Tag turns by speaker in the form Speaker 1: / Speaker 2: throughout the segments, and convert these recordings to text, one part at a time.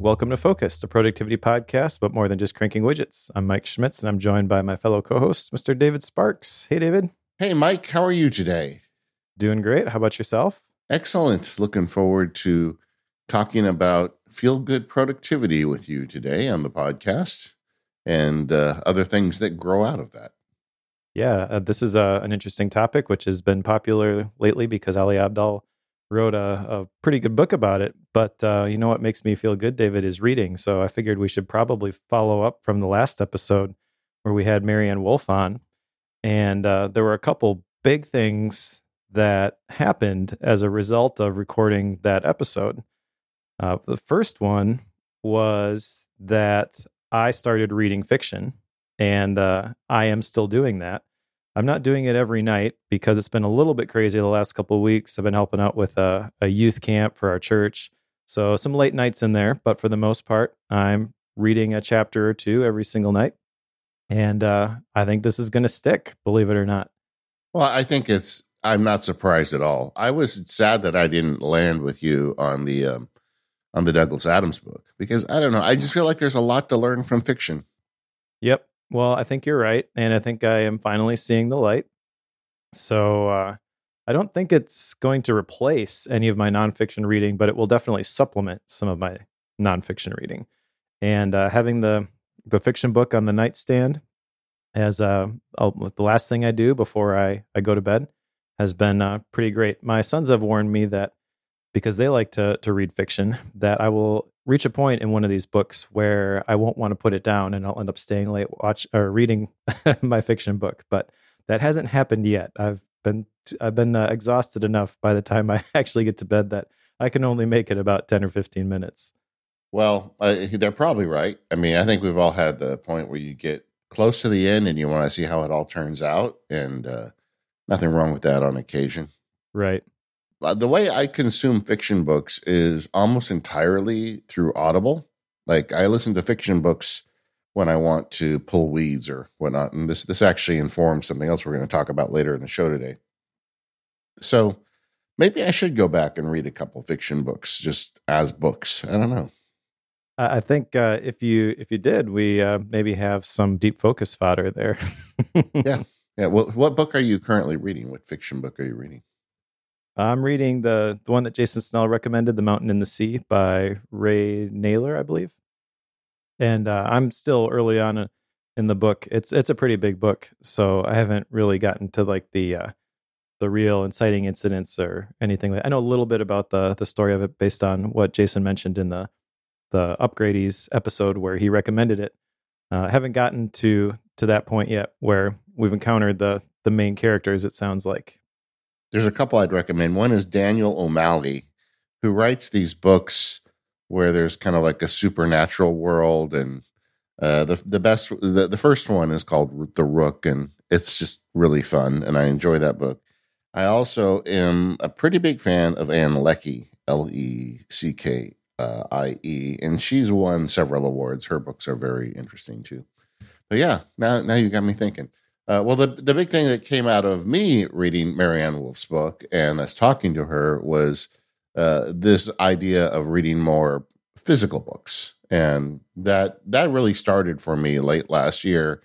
Speaker 1: Welcome to Focus, the productivity podcast, but more than just cranking widgets. I'm Mike Schmitz, and I'm joined by my fellow co host, Mr. David Sparks. Hey, David.
Speaker 2: Hey, Mike. How are you today?
Speaker 1: Doing great. How about yourself?
Speaker 2: Excellent. Looking forward to talking about feel good productivity with you today on the podcast and uh, other things that grow out of that.
Speaker 1: Yeah, uh, this is uh, an interesting topic, which has been popular lately because Ali Abdaal wrote a, a pretty good book about it. But uh, you know what makes me feel good, David, is reading. So I figured we should probably follow up from the last episode where we had Maryanne Wolf on. And uh, there were a couple big things that happened as a result of recording that episode. Uh, the first one was that I started reading fiction, and uh, I am still doing that. I'm not doing it every night because it's been a little bit crazy the last couple of weeks. I've been helping out with a, a youth camp for our church. So some late nights in there, but for the most part, I'm reading a chapter or two every single night. And uh, I think this is going to stick, believe it or not.
Speaker 2: Well, I think it's, I'm not surprised at all. I was sad that I didn't land with you on the, um, on the Douglas Adams book because I don't know. I just feel like there's a lot to learn from fiction.
Speaker 1: Yep. Well, I think you're right. And I think I am finally seeing the light. So uh, I don't think it's going to replace any of my nonfiction reading, but it will definitely supplement some of my nonfiction reading. And uh, having the, the fiction book on the nightstand as uh, the last thing I do before I, I go to bed has been uh, pretty great. My sons have warned me that because they like to to read fiction that I will reach a point in one of these books where I won't want to put it down and I'll end up staying late watch or reading my fiction book. But that hasn't happened yet. I've been I've been uh, exhausted enough by the time I actually get to bed that I can only make it about 10 or 15 minutes.
Speaker 2: Well, uh, they're probably right. I mean, I think we've all had the point where you get close to the end and you want to see how it all turns out and uh, nothing wrong with that on occasion.
Speaker 1: Right.
Speaker 2: Uh, the way I consume fiction books is almost entirely through Audible. Like I listen to fiction books when I want to pull weeds or whatnot. And this this actually informs something else we're going to talk about later in the show today. So maybe I should go back and read a couple fiction books just as books. I don't know.
Speaker 1: I think uh, if you if you did, we uh, maybe have some deep focus fodder there.
Speaker 2: yeah, yeah. Well, what book are you currently reading? What fiction book are you reading?
Speaker 1: I'm reading the the one that Jason Snell recommended, "The Mountain in the Sea" by Ray Nayler, I believe. And uh, I'm still early on in the book. It's it's a pretty big book, so I haven't really gotten to like the uh, the real inciting incidents or anything. I know a little bit about the the story of it based on what Jason mentioned in the the upgradies episode where he recommended it. Uh, I haven't gotten to to that point yet where we've encountered the the main characters. It sounds like,
Speaker 2: there's a couple I'd recommend. One is Daniel O'Malley, who writes these books where there's kind of like a supernatural world, and uh, the the best the, the first one is called The Rook, and it's just really fun, and I enjoy that book. I also am a pretty big fan of Ann Leckie, L E C K uh, I E, and she's won several awards. Her books are very interesting too. But yeah, now now you got me thinking. Uh, well, the the big thing that came out of me reading Maryanne Wolf's book and us talking to her was uh, this idea of reading more physical books, and that that really started for me late last year.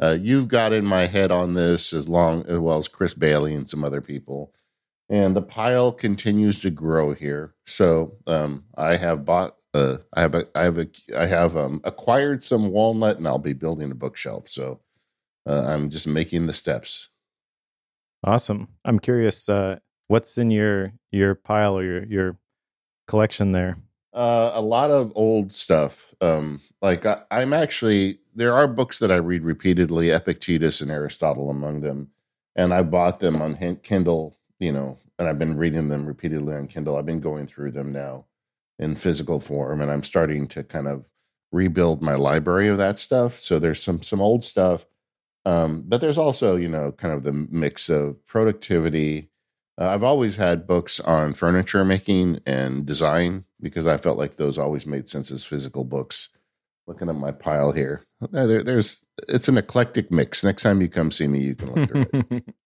Speaker 2: Uh, you've got in my head on this as long as well as Chris Bailey and some other people, and the pile continues to grow here. So um, I have bought. Uh, I have a, I have a, I have um, acquired some walnut, and I'll be building a bookshelf. So uh, I'm just making the steps.
Speaker 1: Awesome. I'm curious, uh, what's in your your pile or your your collection there?
Speaker 2: Uh, a lot of old stuff. Um, like I, I'm actually there are books that I read repeatedly, Epictetus and Aristotle among them, and I bought them on Kindle. You know, and I've been reading them repeatedly on Kindle. I've been going through them now in physical form, and I'm starting to kind of rebuild my library of that stuff. So there's some some old stuff um, but there's also, you know, kind of the mix of productivity. Uh, I've always had books on furniture making and design because I felt like those always made sense as physical books. Looking at my pile here, uh, there, there's it's an eclectic mix. Next time you come see me, you can look through it.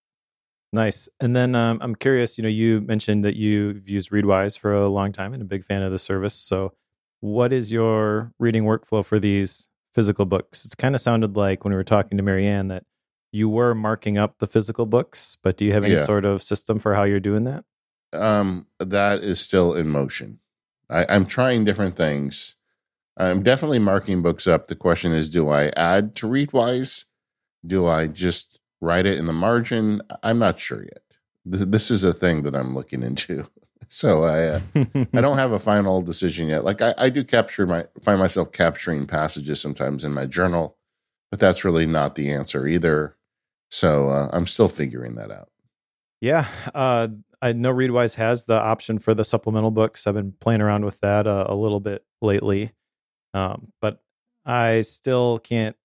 Speaker 1: Nice. And then um, I'm curious, you know, you mentioned that you've used Readwise for a long time and a big fan of the service. So what is your reading workflow for these physical books? It's kind of sounded like when we were talking to Maryanne that you were marking up the physical books, but do you have any
Speaker 2: Yeah.
Speaker 1: sort of system for how you're doing that?
Speaker 2: Um, that is still in motion. I, I'm trying different things. I'm definitely marking books up. The question is, do I add to Readwise? Do I just write it in the margin? I'm not sure yet. This, this is a thing that I'm looking into. So I, uh, I don't have a final decision yet. Like I, I do capture my find myself capturing passages sometimes in my journal, but that's really not the answer either. So uh, I'm still figuring that out.
Speaker 1: Yeah, uh, I know Readwise has the option for the supplemental books. I've been playing around with that uh, a little bit lately, um, but I still can't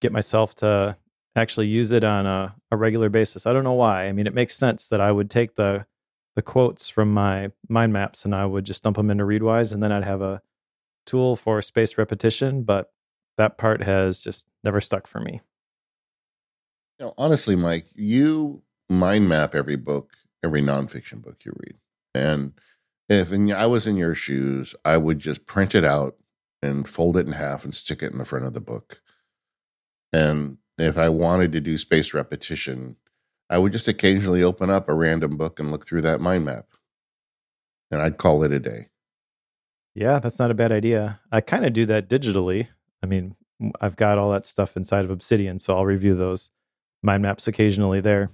Speaker 1: get myself to actually use it on a, a regular basis. I don't know why. I mean, it makes sense that I would take the the quotes from my mind maps and I would just dump them into Readwise, and then I'd have a tool for spaced repetition. But that part has just never stuck for me.
Speaker 2: You know, honestly, Mike, you mind map every book, every nonfiction book you read. And if and I was in your shoes, I would just print it out and fold it in half and stick it in the front of the book. And if I wanted to do spaced repetition, I would just occasionally open up a random book and look through that mind map. And I'd call it a day.
Speaker 1: Yeah, that's not a bad idea. I kind of do that digitally. I mean, I've got all that stuff inside of Obsidian, so I'll review those mind maps occasionally there.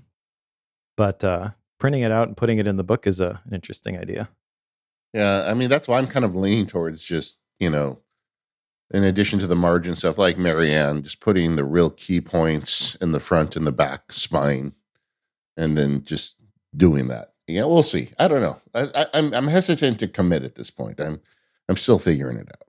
Speaker 1: But uh, printing it out and putting it in the book is a, an interesting idea.
Speaker 2: Yeah, I mean that's why I'm kind of leaning towards just you know, in addition to the margin stuff like Maryanne, just putting the real key points in the front and the back spine, and then just doing that. Yeah, we'll see. I don't know. I, I, I'm I'm hesitant to commit at this point. I'm I'm still figuring it out.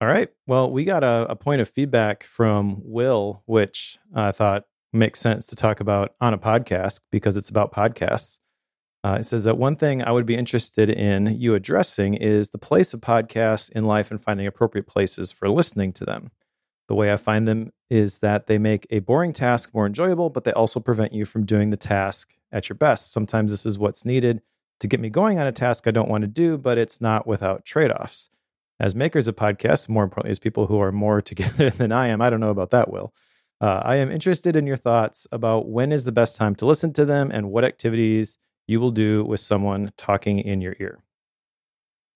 Speaker 1: All right. Well, we got a, a point of feedback from Will, which I thought makes sense to talk about on a podcast because it's about podcasts. Uh, it says that one thing I would be interested in you addressing is the place of podcasts in life and finding appropriate places for listening to them. The way I find them is that they make a boring task more enjoyable, but they also prevent you from doing the task at your best. Sometimes this is what's needed to get me going on a task I don't want to do, but it's not without trade offs as makers of podcasts, more importantly, as people who are more together than I am, I don't know about that, Will. Uh, I am interested in your thoughts about when is the best time to listen to them and what activities you will do with someone talking in your ear.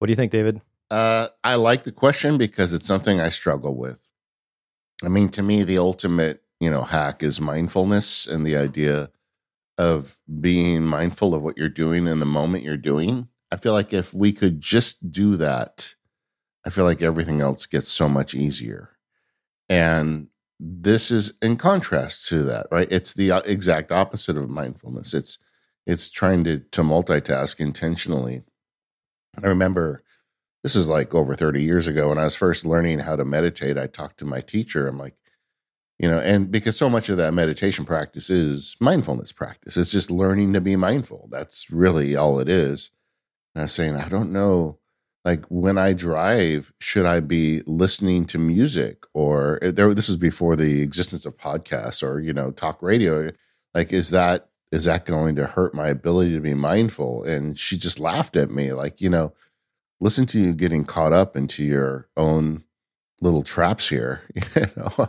Speaker 1: What do you think, David?
Speaker 2: Uh, I like the question because it's something I struggle with. I mean, to me, the ultimate you know hack is mindfulness and the idea of being mindful of what you're doing in the moment you're doing. I feel like if we could just do that, I feel like everything else gets so much easier. And this is in contrast to that, right? It's the uh, exact opposite of mindfulness. It's it's trying to to multitask intentionally. I remember this is like over 30 years ago when I was first learning how to meditate. I talked to my teacher. I'm like, you know, and because so much of that meditation practice is mindfulness practice, it's just learning to be mindful. That's really all it is. And I was saying, I don't know, like when I drive, should I be listening to music or eh, there? This is before the existence of podcasts or you know talk radio. Like, is that is that going to hurt my ability to be mindful? And she just laughed at me, like, you know, listen to you getting caught up into your own little traps here, you know,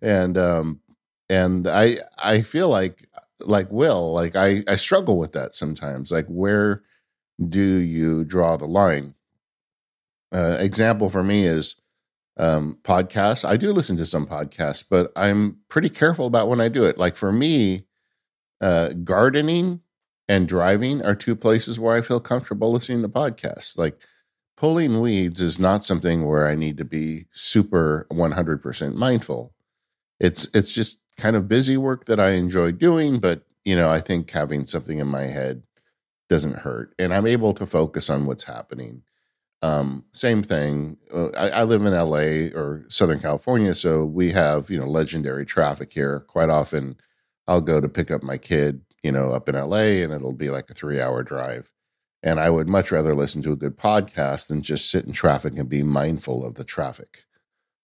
Speaker 2: and um, and I I feel like like Will, like I I struggle with that sometimes. Like, where do you draw the line? Uh, example for me is um, podcasts. I do listen to some podcasts, but I'm pretty careful about when I do it. Like for me, uh, gardening and driving are two places where I feel comfortable listening to podcasts. Like pulling weeds is not something where I need to be super 100% mindful. It's it's just kind of busy work that I enjoy doing, but you know, I think having something in my head doesn't hurt, and I'm able to focus on what's happening. Um, same thing. Uh, I, I live in LA or Southern California, so we have you know legendary traffic here. Quite often, I'll go to pick up my kid, you know, up in LA, and it'll be like a three hour drive. And I would much rather listen to a good podcast than just sit in traffic and be mindful of the traffic.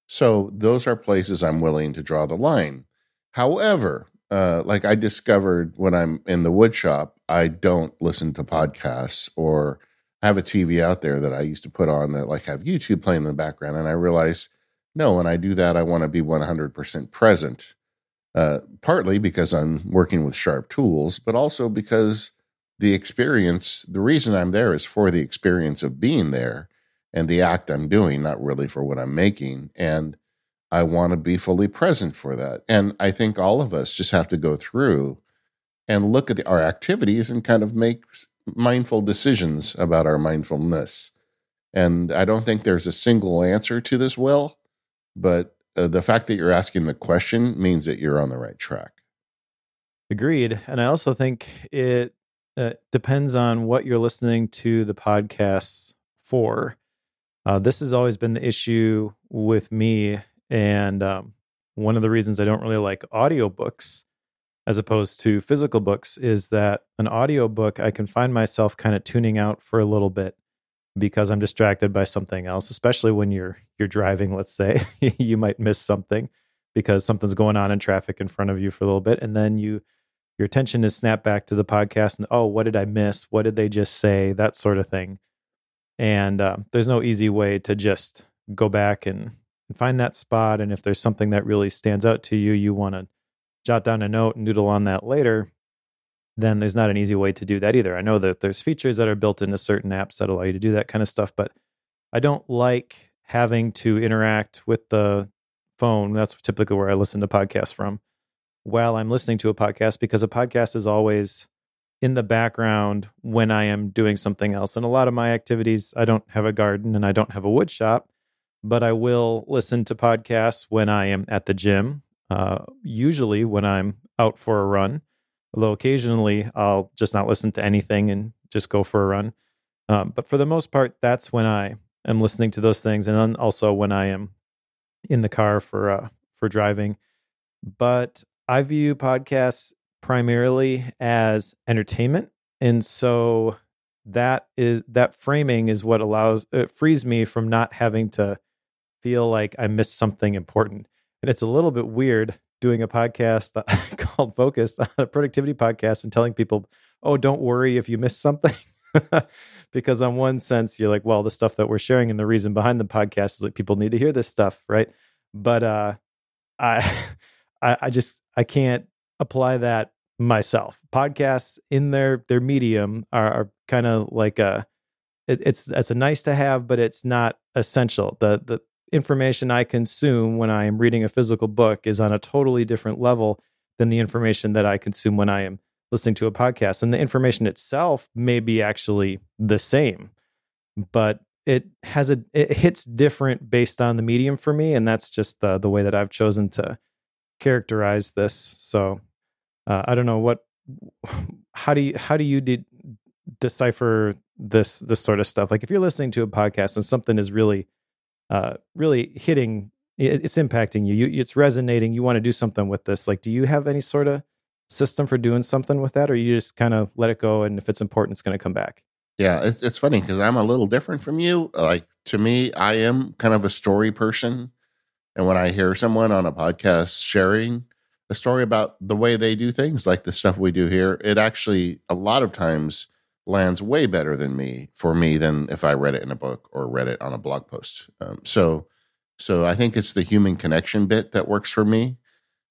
Speaker 2: So those are places I'm willing to draw the line. However, uh, like I discovered when I'm in the wood shop, I don't listen to podcasts or have a TV out there that I used to put on that like have YouTube playing in the background, and I realize no, when I do that, I want to be 100% present. Uh, partly because I'm working with sharp tools, but also because the experience, the reason I'm there is for the experience of being there and the act I'm doing, not really for what I'm making. And I want to be fully present for that. And I think all of us just have to go through and look at the, our activities and kind of make mindful decisions about our mindfulness. And I don't think there's a single answer to this, Will, but uh, the fact that you're asking the question means that you're on the right track.
Speaker 1: Agreed. And I also think it uh, depends on what you're listening to the podcast for. Uh, this has always been the issue with me. And um, one of the reasons I don't really like audiobooks as opposed to physical books is that an audiobook I can find myself kind of tuning out for a little bit because I'm distracted by something else, especially when you're you're driving, let's say. you might miss something because something's going on in traffic in front of you for a little bit and then you your attention is snapped back to the podcast and oh, what did I miss? What did they just say? That sort of thing. And uh, there's no easy way to just go back and, and find that spot. And if there's something that really stands out to you, you want to jot down a note and noodle on that later then there's not an easy way to do that either. I know that there's features that are built into certain apps that allow you to do that kind of stuff, but I don't like having to interact with the phone. That's typically where I listen to podcasts from while I'm listening to a podcast because a podcast is always in the background when I am doing something else. And a lot of my activities, I don't have a garden and I don't have a wood shop, but I will listen to podcasts when I am at the gym, uh, usually when I'm out for a run although occasionally I'll just not listen to anything and just go for a run. Um, but for the most part, that's when I am listening to those things, and then also when I am in the car for uh, for driving. But I view podcasts primarily as entertainment, and so that is that framing is what allows it frees me from not having to feel like I missed something important. And it's a little bit weird doing a podcast called Focus, a productivity podcast, and telling people, oh, don't worry if you miss something. because on one sense, you're like, well, the stuff that we're sharing and the reason behind the podcast is that people need to hear this stuff, right? But uh, I, I, I just I can't apply that myself. Podcasts in their their medium are, are kind of like a it, it's it's a nice to have, but it's not essential. The the information I consume when I am reading a physical book is on a totally different level than the information that I consume when I am listening to a podcast. And the information itself may be actually the same, but it has a it hits different based on the medium for me, and that's just the the way that I've chosen to characterize this. So uh, I don't know what how do you how do you de- decipher this this sort of stuff? Like if you're listening to a podcast and something is really uh, really hitting it's impacting you. you it's resonating you want to do something with this like do you have any sort of system for doing something with that or you just kind of let it go and if it's important it's going to come back
Speaker 2: yeah it's, it's funny because i'm a little different from you like to me i am kind of a story person and when i hear someone on a podcast sharing a story about the way they do things like the stuff we do here it actually a lot of times lands way better than me for me than if I read it in a book or read it on a blog post. Um, so, so I think it's the human connection bit that works for me.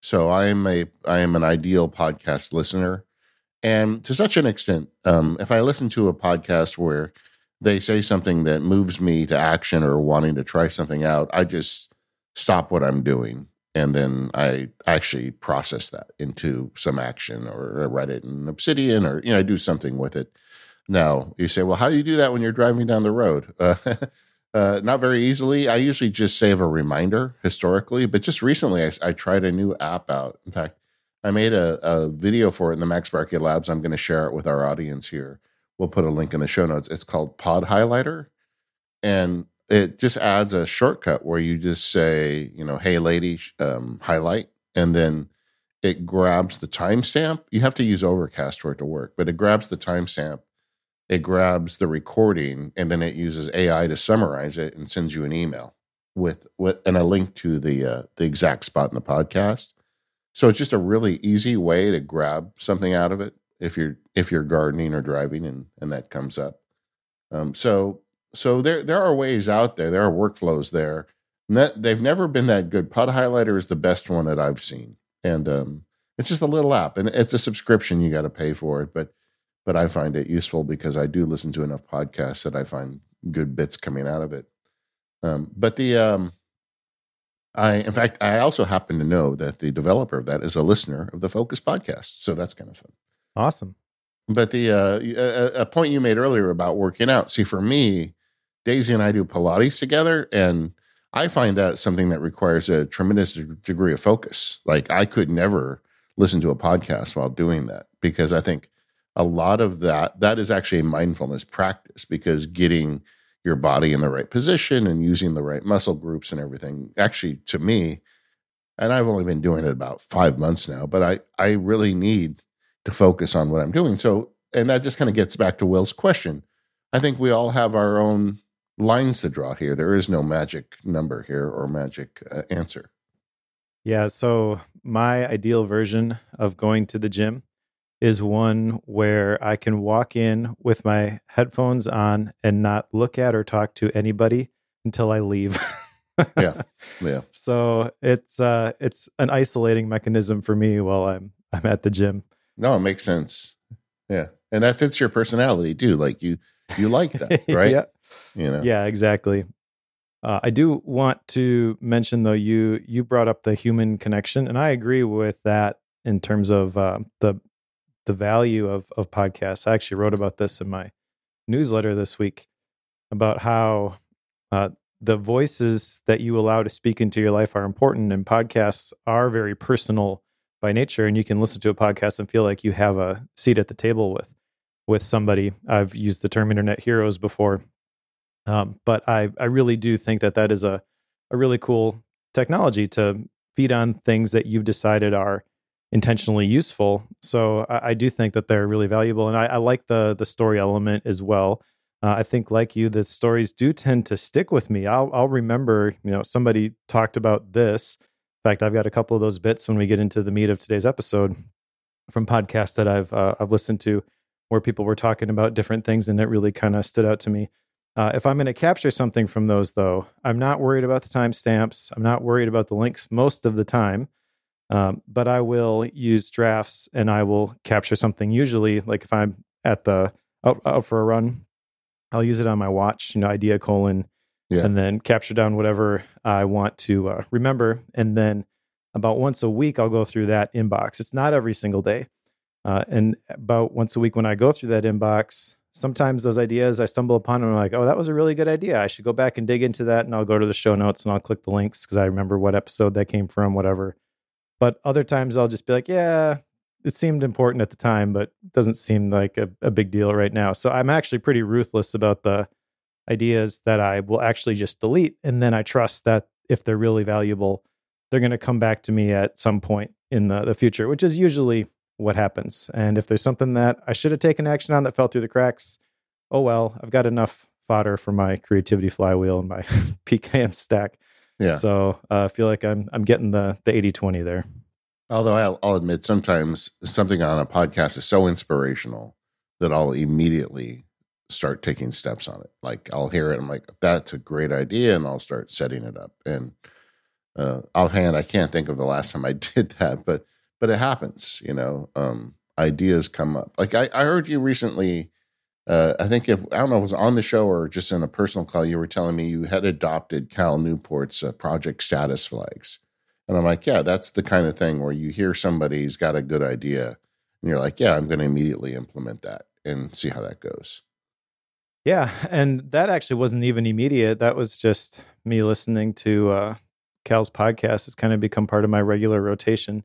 Speaker 2: So I am a I am an ideal podcast listener, and to such an extent, um, if I listen to a podcast where they say something that moves me to action or wanting to try something out, I just stop what I'm doing and then I actually process that into some action or I write it in Obsidian or you know I do something with it no, you say, well, how do you do that when you're driving down the road? Uh, uh, not very easily. I usually just save a reminder historically, but just recently I, I tried a new app out. In fact, I made a, a video for it in the MacSparky Labs. I'm going to share it with our audience here. We'll put a link in the show notes. It's called PodHighlighter. And it just adds a shortcut where you just say, you know, hey, lady, um, highlight. And then it grabs the timestamp. You have to use Overcast for it to work, but it grabs the timestamp it grabs the recording and then it uses AI to summarize it and sends you an email with with and a link to the uh, the exact spot in the podcast. So it's just a really easy way to grab something out of it if you're if you're gardening or driving and and that comes up. Um, so so there there are ways out there. There are workflows there. That, they've never been that good. PodHighlighter is the best one that I've seen, and um, it's just a little app, and it's a subscription. You got to pay for it, but but I find it useful because I do listen to enough podcasts that I find good bits coming out of it. Um, but the um, I, in fact, I also happen to know that the developer of that is a listener of the Focus podcast, so that's kind of fun.
Speaker 1: Awesome.
Speaker 2: But the uh, a, a point you made earlier about working out. See, for me, Daisy and I do Pilates together, and I find that something that requires a tremendous degree of focus. Like I could never listen to a podcast while doing that because I think a lot of that that is actually a mindfulness practice because getting your body in the right position and using the right muscle groups and everything actually to me and I've only been doing it about 5 months now but I I really need to focus on what I'm doing so and that just kind of gets back to Will's question I think we all have our own lines to draw here there is no magic number here or magic uh, answer
Speaker 1: yeah so my ideal version of going to the gym is one where I can walk in with my headphones on and not look at or talk to anybody until I leave.
Speaker 2: yeah. Yeah.
Speaker 1: So it's uh it's an isolating mechanism for me while I'm I'm at the gym.
Speaker 2: No, it makes sense. Yeah. And that fits your personality too. Like you you like that, right?
Speaker 1: yeah.
Speaker 2: You know.
Speaker 1: Yeah, exactly. Uh, I do want to mention though you you brought up the human connection, and I agree with that in terms of uh, the the value of of podcasts. I actually wrote about this in my newsletter this week about how uh, the voices that you allow to speak into your life are important, and podcasts are very personal by nature. And you can listen to a podcast and feel like you have a seat at the table with with somebody. I've used the term "internet heroes" before, um, but I I really do think that that is a a really cool technology to feed on things that you've decided are intentionally useful. So I, I, do think that they're really valuable, and I, I like the the story element as well. Uh, I think, like you, the stories do tend to stick with me. I'll I'll remember, you know, somebody talked about this. In fact, I've got a couple of those bits when we get into the meat of today's episode from podcasts that I've uh, I've listened to, where people were talking about different things, and it really kind of stood out to me. Uh, if I'm going to capture something from those, though, I'm not worried about the timestamps. I'm not worried about the links most of the time. Um, but I will use drafts and I will capture something. Usually, like if I'm at the out, out for a run, I'll use it on my watch, you know, idea colon, yeah. and then capture down whatever I want to uh, remember. And then about once a week, I'll go through that inbox. It's not every single day. Uh, and about once a week, when I go through that inbox, sometimes those ideas I stumble upon and I'm like, oh, that was a really good idea. I should go back and dig into that. And I'll go to the show notes and I'll click the links because I remember what episode that came from, whatever. But other times I'll just be like, yeah, it seemed important at the time, but doesn't seem like a, a big deal right now. So I'm actually pretty ruthless about the ideas that I will actually just delete. And then I trust that if they're really valuable, they're going to come back to me at some point in the, the future, which is usually what happens. And if there's something that I should have taken action on that fell through the cracks, oh well, I've got enough fodder for my creativity flywheel and my PKM stack
Speaker 2: yeah.
Speaker 1: So uh, I feel like I'm I'm getting the the 80-20 there.
Speaker 2: Although I'll, I'll admit sometimes something on a podcast is so inspirational that I'll immediately start taking steps on it. Like I'll hear it, I'm like, that's a great idea, and I'll start setting it up. And uh, offhand, I can't think of the last time I did that, but but it happens. You know, um, ideas come up. Like I, I heard you recently uh, I think if I don't know if it was on the show or just in a personal call, you were telling me you had adopted Cal Newport's uh, project status flags, and I'm like, yeah, that's the kind of thing where you hear somebody's got a good idea, and you're like, yeah, I'm going to immediately implement that and see how that goes.
Speaker 1: Yeah, and that actually wasn't even immediate. That was just me listening to uh, Cal's podcast. It's kind of become part of my regular rotation,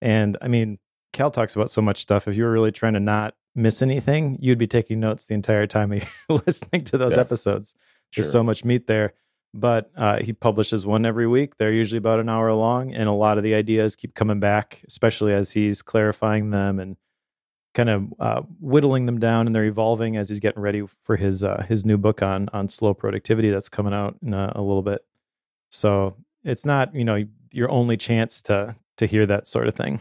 Speaker 1: and I mean, Cal talks about so much stuff. If you were really trying to not miss anything, you'd be taking notes the entire time you're listening to those yeah. episodes. There's sure. so much meat there. But uh, he publishes one every week. They're usually about an hour long, and a lot of the ideas keep coming back, especially as he's clarifying them and kind of uh, whittling them down, and they're evolving as he's getting ready for his uh, his new book on on slow productivity that's coming out in a, a little bit. So it's not you know your only chance to to hear that sort of thing.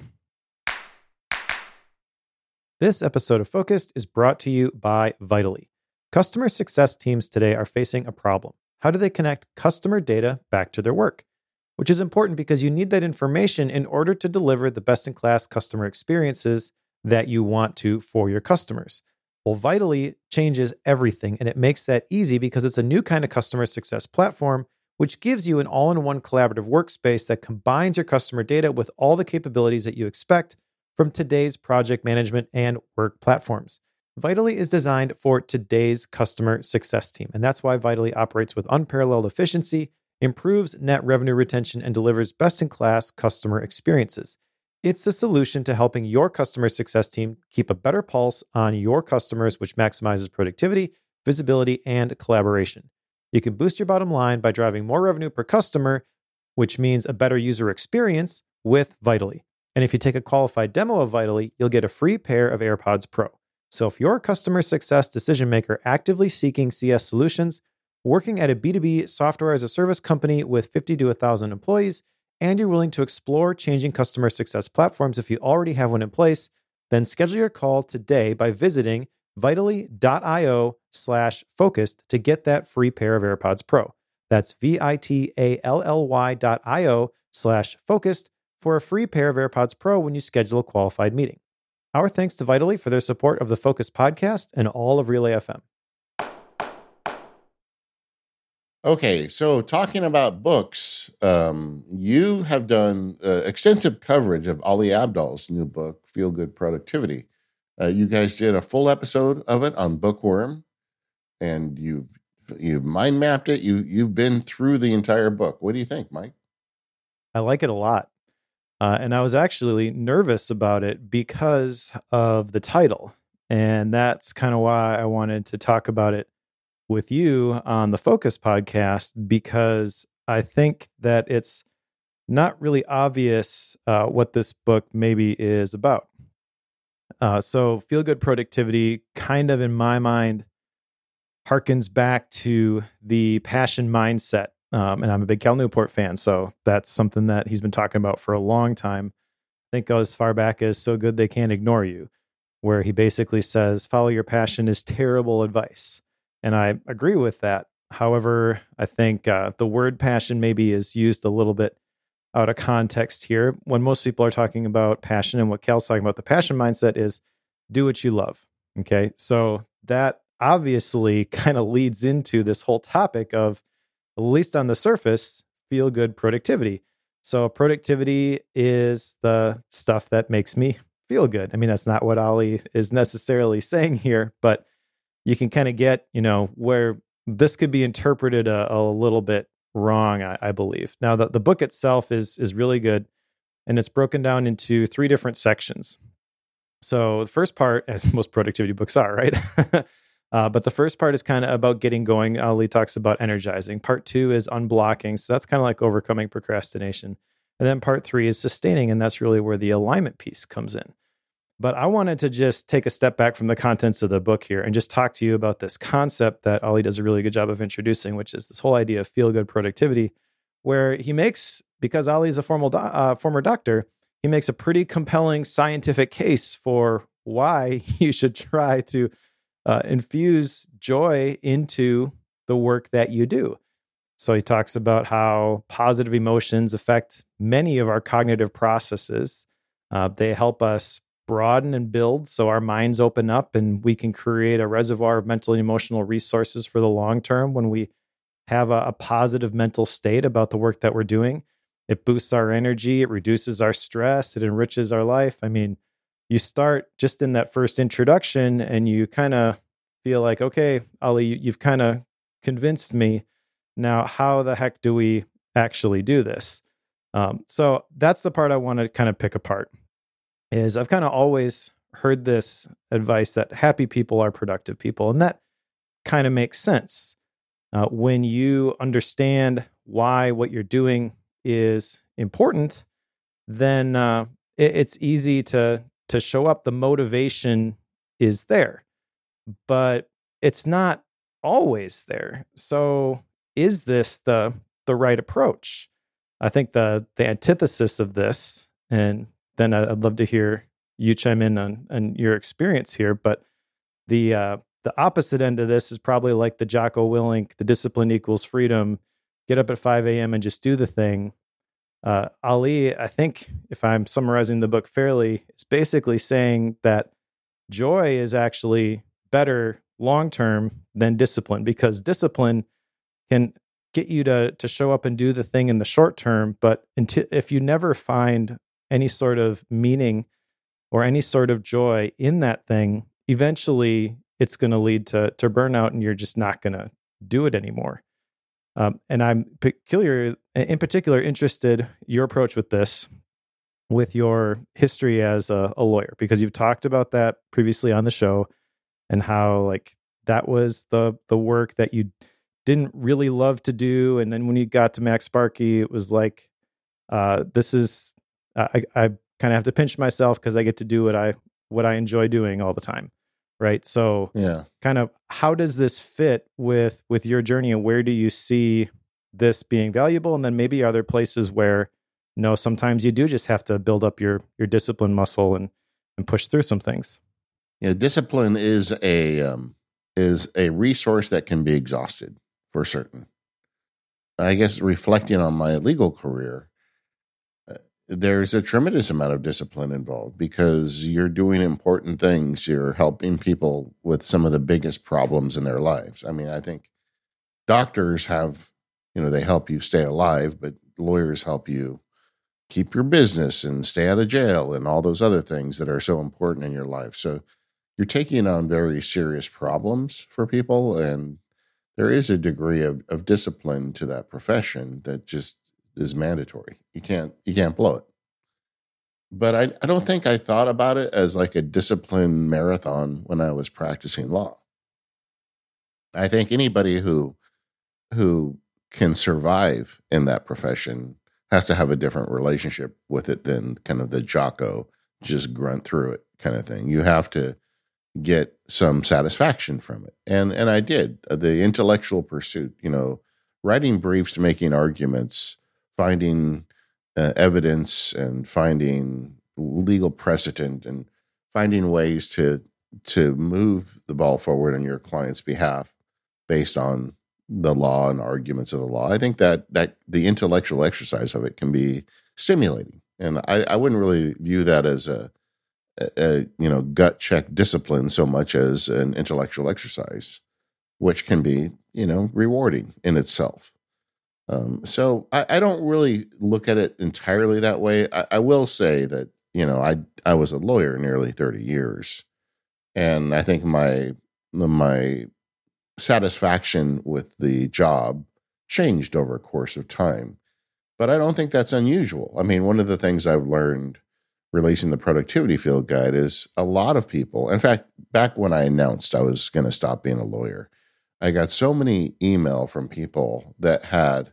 Speaker 1: This episode of Focused is brought to you by Vitally. Customer success teams today are facing a problem. How do they connect customer data back to their work? Which is important because you need that information in order to deliver the best in class customer experiences that you want to for your customers. Well, Vitally changes everything and it makes that easy because it's a new kind of customer success platform, which gives you an all in one collaborative workspace that combines your customer data with all the capabilities that you expect from today's project management and work platforms. Vitally is designed for today's customer success team, and that's why Vitally operates with unparalleled efficiency, improves net revenue retention, and delivers best in class customer experiences. It's the solution to helping your customer success team keep a better pulse on your customers, which maximizes productivity, visibility, and collaboration. You can boost your bottom line by driving more revenue per customer, which means a better user experience with Vitally. And if you take a qualified demo of Vitally, you'll get a free pair of AirPods Pro. So if you're a customer success decision maker actively seeking CS solutions, working at a B2B software as a service company with 50 to 1,000 employees, and you're willing to explore changing customer success platforms if you already have one in place, then schedule your call today by visiting vitally.io slash focused to get that free pair of AirPods Pro. That's V-I-T-A-L-L-Y dot I-O slash focused for a free pair of AirPods Pro when you schedule a qualified meeting. Our thanks to Vitally for their support of the Focus podcast and all of Relay FM.
Speaker 2: Okay, so talking about books, um, you have done uh, extensive coverage of Ali Abdaal's new book, Feel Good Productivity. Uh, you guys did a full episode of it on Bookworm, and you've you've mind mapped it. You you've been through the entire book. What do you think, Mike?
Speaker 1: I like it a lot. Uh, and I was actually nervous about it because of the title. And that's kind of why I wanted to talk about it with you on the Focus podcast, because I think that it's not really obvious uh, what this book maybe is about. Uh, so, feel good productivity, kind of in my mind, harkens back to the passion mindset um, and I'm a big Cal Newport fan, so that's something that he's been talking about for a long time. I think as far back as "So Good They Can't Ignore You," where he basically says, "Follow your passion" is terrible advice, and I agree with that. However, I think uh, the word passion maybe is used a little bit out of context here. When most people are talking about passion, and what Cal's talking about, the passion mindset is do what you love. Okay, so that obviously kind of leads into this whole topic of at least on the surface, feel good productivity. So, productivity is the stuff that makes me feel good. I mean, that's not what Ali is necessarily saying here, but you can kind of get, you know, where this could be interpreted a, a little bit wrong, I, I believe. Now, the, the book itself is is really good, and it's broken down into three different sections. So, the first part, as most productivity books are, right? Uh, but the first part is kind of about getting going. Ali talks about energizing. Part two is unblocking. So that's kind of like overcoming procrastination. And then part three is sustaining. And that's really where the alignment piece comes in. But I wanted to just take a step back from the contents of the book here and just talk to you about this concept that Ali does a really good job of introducing, which is this whole idea of feel good productivity, where he makes, because Ali is a formal do- uh, former doctor, he makes a pretty compelling scientific case for why you should try to uh, infuse joy into the work that you do. So he talks about how positive emotions affect many of our cognitive processes. Uh, they help us broaden and build so our minds open up and we can create a reservoir of mental and emotional resources for the long term when we have a, a positive mental state about the work that we're doing. It boosts our energy, it reduces our stress, it enriches our life. I mean, you start just in that first introduction and you kind of feel like, okay, Ali, you've kind of convinced me. Now, how the heck do we actually do this? Um, so that's the part I want to kind of pick apart. Is I've kind of always heard this advice that happy people are productive people, and that kind of makes sense uh, when you understand why what you're doing is important. Then uh, it, it's easy to to show up the motivation is there, but it's not always there. So is this the the right approach? I think the the antithesis of this, and then I'd love to hear you chime in on, on your experience here, but the uh, the opposite end of this is probably like the Jocko Willink, the discipline equals freedom. Get up at 5 a.m. and just do the thing. Uh, Ali, I think, if I'm summarizing the book fairly, is basically saying that joy is actually better long term than discipline because discipline can get you to to show up and do the thing in the short term, but until, if you never find any sort of meaning or any sort of joy in that thing, eventually it's going to lead to to burnout, and you're just not going to do it anymore. Um, and I'm peculiar, in particular, interested your approach with this, with your history as a, a lawyer, because you've talked about that previously on the show, and how like that was the the work that you didn't really love to do, and then when you got to MacSparky, it was like, uh, this is I, I kind of have to pinch myself because I get to do what I what I enjoy doing all the time right? So
Speaker 2: yeah.
Speaker 1: kind of how does this fit with with your journey and where do you see this being valuable? And then maybe are there places where no sometimes you do just have to build up your your discipline muscle and and push through some things?
Speaker 2: Yeah discipline is a um, is a resource that can be exhausted for certain. I guess reflecting on my legal career there's a tremendous amount of discipline involved because you're doing important things. You're helping people with some of the biggest problems in their lives. I mean, I think doctors have, you know, they help you stay alive, but lawyers help you keep your business and stay out of jail and all those other things that are so important in your life. So you're taking on very serious problems for people. And there is a degree of, of discipline to that profession that just is mandatory. You can't you can't blow it. But I, I don't think I thought about it as like a discipline marathon when I was practicing law. I think anybody who who can survive in that profession has to have a different relationship with it than kind of the Jocko just grunt through it kind of thing. You have to get some satisfaction from it. And and I did. The intellectual pursuit, you know, writing briefs, making arguments, finding uh, evidence and finding legal precedent and finding ways to to move the ball forward on your client's behalf based on the law and arguments of the law. I think that that the intellectual exercise of it can be stimulating, and I, I wouldn't really view that as a, a, you know gut check discipline so much as an intellectual exercise, which can be you know rewarding in itself. Um, so I, I, don't really look at it entirely that way. I, I, will say that you know I I was a lawyer nearly thirty years, and I think my my satisfaction with the job changed over a course of time. But I don't think that's unusual. I mean, one of the things I've learned releasing the productivity field guide is a lot of people. In fact, back when I announced I was going to stop being a lawyer, I got so many email from people that had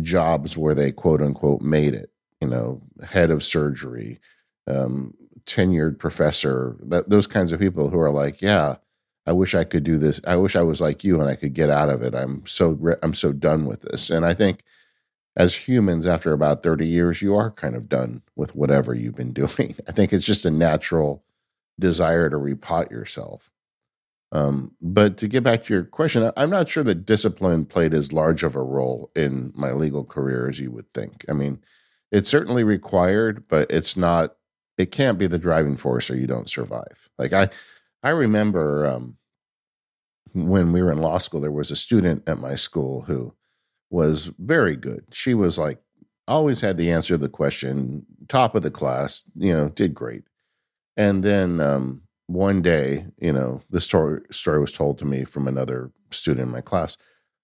Speaker 2: jobs where they quote unquote made it, you know, head of surgery, um, tenured professor, that, those kinds of people who are like, yeah, I wish I could do this. I wish I was like you and I could get out of it. I'm so I'm so done with this. And I think as humans, after about 30 years, you are kind of done with whatever you've been doing. I think it's just a natural desire to repot yourself. Um, but to get back to your question, I'm not sure that discipline played as large of a role in my legal career as you would think. I mean, it's certainly required, but it's not. It can't be the driving force, or you don't survive. Like I, I remember um, when we were in law school, there was a student at my school who was very good. She was like always had the answer to the question, top of the class, you know, did great. And then um, one day, you know, this story story was told to me from another student in my class.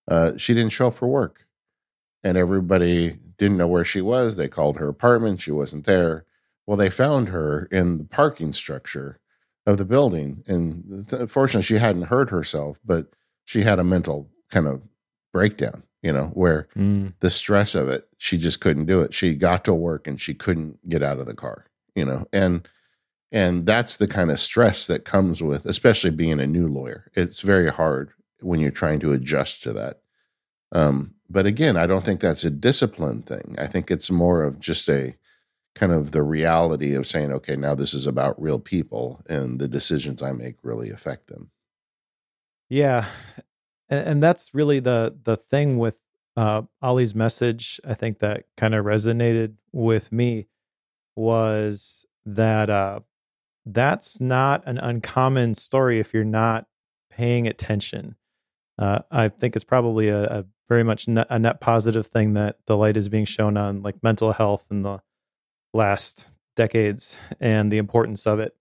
Speaker 2: Uh, she didn't show up for work, and everybody didn't know where she was. They called her apartment; she wasn't there. Well, they found her in the parking structure of the building, and th- fortunately, she hadn't hurt herself, but she had a mental kind of breakdown. You know, where mm. the stress of it, she just couldn't do it. She got to work and she couldn't get out of the car. You know, and and that's the kind of stress that comes with, especially being a new lawyer. It's very hard when you're trying to adjust to that. Um, but again, I don't think that's a discipline thing. I think it's more of just a kind of the reality of saying, okay, now this is about real people and the decisions I make really affect them.
Speaker 1: Yeah, and, and that's really the the thing with uh, Ali's message. I think that kind of resonated with me was that uh, that's not an uncommon story if you're not paying attention. Uh, I think it's probably a, a very much net, a net positive thing that the light is being shown on like mental health in the last decades and the importance of it.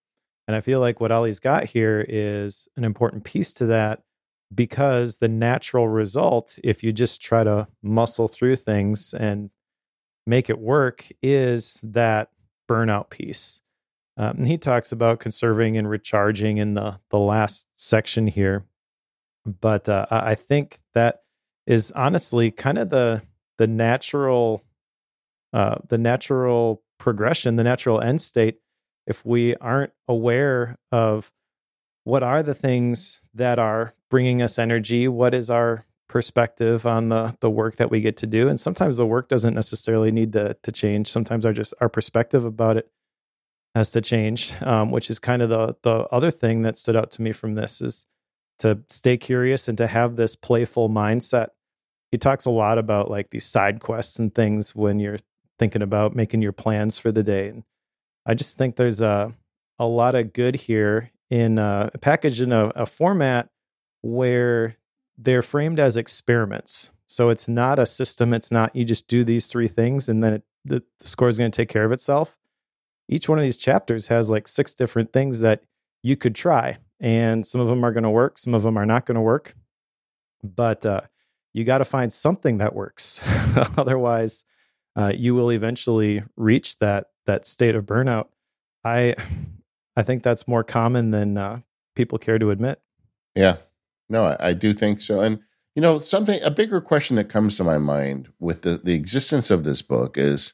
Speaker 1: And I feel like what Ali's got here is an important piece to that because the natural result, if you just try to muscle through things and make it work, is that burnout piece. Um, he talks about conserving and recharging in the the last section here. But uh, I think that is honestly kind of the the natural uh, the natural progression, the natural end state. If we aren't aware of what are the things that are bringing us energy, what is our perspective on the the work that we get to do, and sometimes the work doesn't necessarily need to to change. Sometimes our just our perspective about it has to change, um, which is kind of the the other thing that stood out to me from this is to stay curious and to have this playful mindset. He talks a lot about like these side quests and things when you're thinking about making your plans for the day. And I just think there's a a lot of good here in a package in a, a format where they're framed as experiments. So it's not a system. It's not you just do these three things and then it, the, the score is going to take care of itself each one of these chapters has like six different things that you could try. And some of them are going to work, some of them are not going to work. But uh, you got to find something that works. Otherwise, uh, you will eventually reach that that state of burnout. I I think that's more common than uh, people care to admit.
Speaker 2: Yeah, no, I, I do think so. And you know, something a bigger question that comes to my mind with the the existence of this book is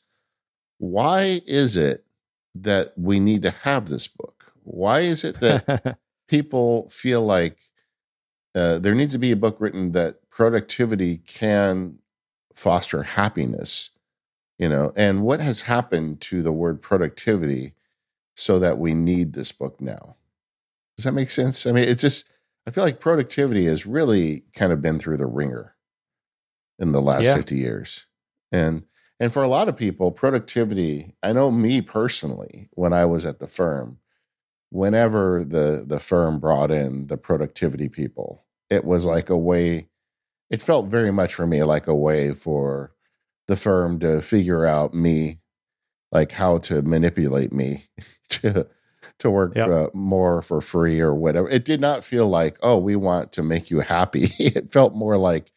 Speaker 2: why is it that we need to have this book? Why is it that people feel like uh, there needs to be a book written that productivity can foster happiness? You know, and what has happened to the word productivity so that we need this book now? Does that make sense? I mean, it's just, I feel like productivity has really kind of been through the ringer in the last yeah. 50 years. And and for a lot of people, productivity, I know me personally, when I was at the firm, whenever the the firm brought in the productivity people, it was like a way it felt very much for me like a way for the firm to figure out me like how to manipulate me to to work yep. uh, more for free or whatever. It did not feel like, oh, we want to make you happy. it felt more like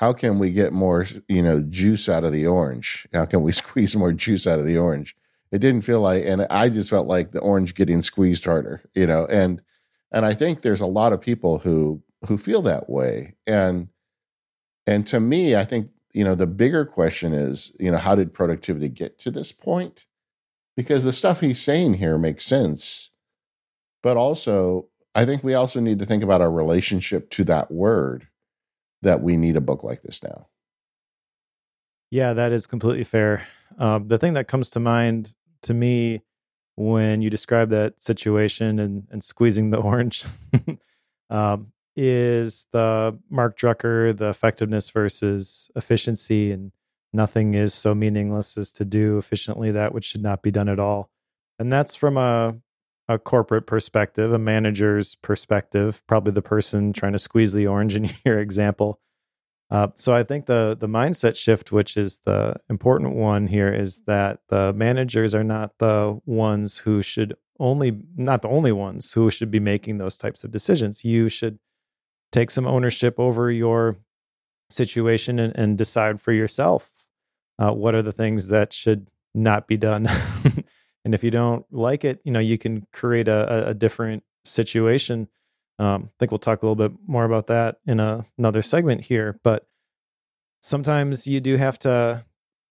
Speaker 2: how can we get more, you know, juice out of the orange? How can we squeeze more juice out of the orange? It didn't feel like, and I just felt like the orange getting squeezed harder, you know, and, and I think there's a lot of people who, who feel that way. And, and to me, I think, you know, the bigger question is, you know, how did productivity get to this point? Because the stuff he's saying here makes sense. But also, I think we also need to think about our relationship to that word that we need a book like this now.
Speaker 1: Yeah, that is completely fair. Um, the thing that comes to mind to me when you describe that situation and, and squeezing the orange um, is the Mark Drucker, the effectiveness versus efficiency, and nothing is so meaningless as to do efficiently that which should not be done at all. And that's from a a corporate perspective, a manager's perspective, probably the person trying to squeeze the orange in your example. Uh, so I think the the mindset shift, which is the important one here, is that the managers are not the ones who should only not the only ones who should be making those types of decisions. You should take some ownership over your situation and, and decide for yourself uh, what are the things that should not be done And if you don't like it, you know, you can create a, a different situation. Um, I think we'll talk a little bit more about that in a, another segment here. But sometimes you do have to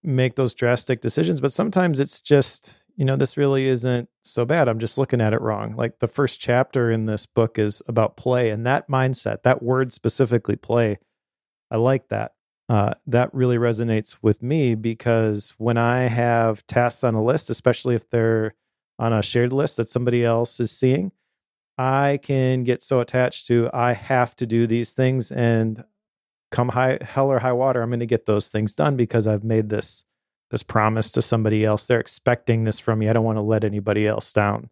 Speaker 1: make those drastic decisions, but sometimes it's just, you know, this really isn't so bad. I'm just looking at it wrong. Like the first chapter in this book is about play and that mindset, that word specifically, play. I like that uh, that really resonates with me because when I have tasks on a list, especially if they're on a shared list that somebody else is seeing, I can get so attached to I have to do these things and come high hell or high water, I'm going to get those things done because I've made this this promise to somebody else. They're expecting this from me. I don't want to let anybody else down.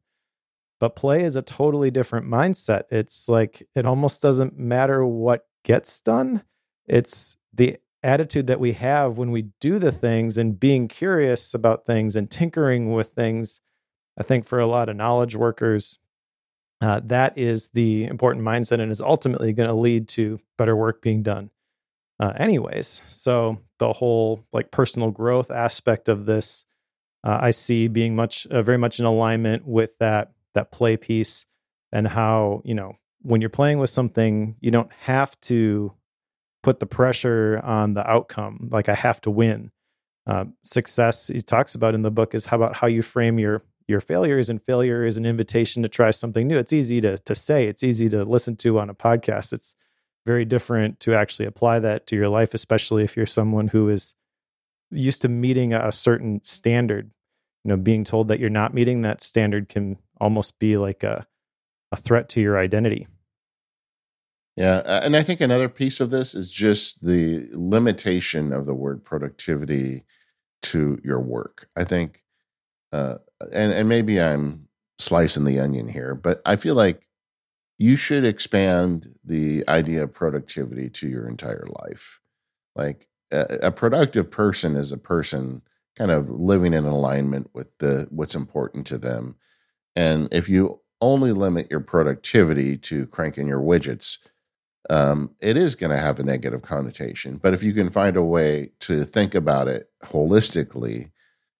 Speaker 1: But play is a totally different mindset. It's like it almost doesn't matter what gets done. It's the attitude that we have when we do the things and being curious about things and tinkering with things. I think for a lot of knowledge workers, uh, that is the important mindset and is ultimately going to lead to better work being done. Uh, anyways, so the whole like personal growth aspect of this, uh, I see being much uh, very much in alignment with that that play piece and how you know when you're playing with something, you don't have to put the pressure on the outcome. Like I have to win. Uh, success he talks about in the book is how about how you frame your your failures and failure is an invitation to try something new it's easy to to say it's easy to listen to on a podcast it's very different to actually apply that to your life especially if you're someone who is used to meeting a certain standard you know being told that you're not meeting that standard can almost be like a a threat to your identity
Speaker 2: yeah. And I think another piece of this is just the limitation of the word productivity to your work. I think, uh, and, and maybe I'm slicing the onion here, but I feel like you should expand the idea of productivity to your entire life. Like a, a productive person is a person kind of living in alignment with the what's important to them. And if you only limit your productivity to cranking your widgets, um, it is going to have a negative connotation. But if you can find a way to think about it holistically,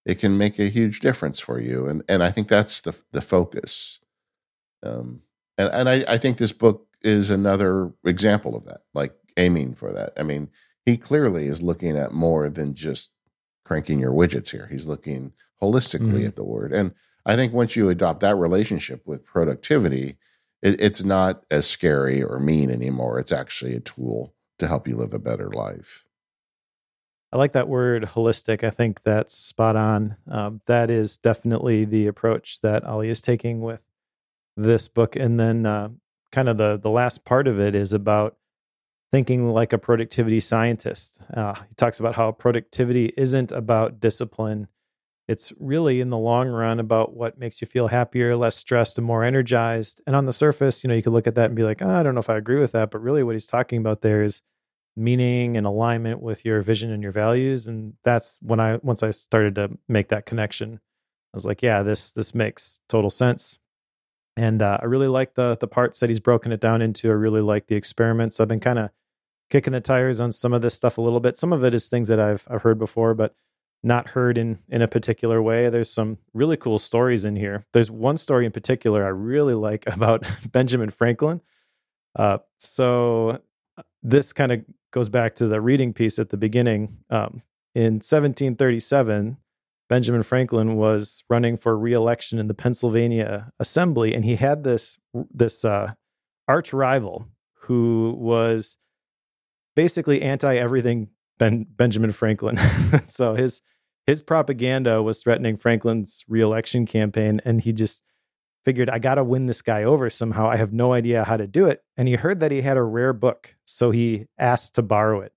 Speaker 2: it can make a huge difference for you. And and I think that's the the focus. Um, and and I, I think this book is another example of that, like aiming for that. I mean, he clearly is looking at more than just cranking your widgets here. He's looking holistically mm-hmm. at the word. And I think once you adopt that relationship with productivity, it, it's not as scary or mean anymore. It's actually a tool to help you live a better life.
Speaker 1: I like that word holistic. I think that's spot on. Um, that is definitely the approach that Ali is taking with this book. And then, uh, kind of the the last part of it is about thinking like a productivity scientist. Uh, he talks about how productivity isn't about discipline; it's really in the long run about what makes you feel happier, less stressed, and more energized. And on the surface, you know, you could look at that and be like, oh, I don't know if I agree with that. But really, what he's talking about there is meaning and alignment with your vision and your values. And that's when I once I started to make that connection, I was like, yeah, this this makes total sense. And uh, I really like the the parts that he's broken it down into. I really like the experiments. I've been kind of kicking the tires on some of this stuff a little bit. Some of it is things that I've I've heard before, but not heard in in a particular way. There's some really cool stories in here. There's one story in particular I really like about Benjamin Franklin. Uh, so uh, this kind of goes back to the reading piece at the beginning. Um, in 1737, Benjamin Franklin was running for re-election in the Pennsylvania Assembly, and he had this this uh, arch rival who was basically anti everything ben, Benjamin Franklin. so his his propaganda was threatening Franklin's reelection campaign, and he just figured, I got to win this guy over somehow. I have no idea how to do it. And he heard that he had a rare book, so he asked to borrow it.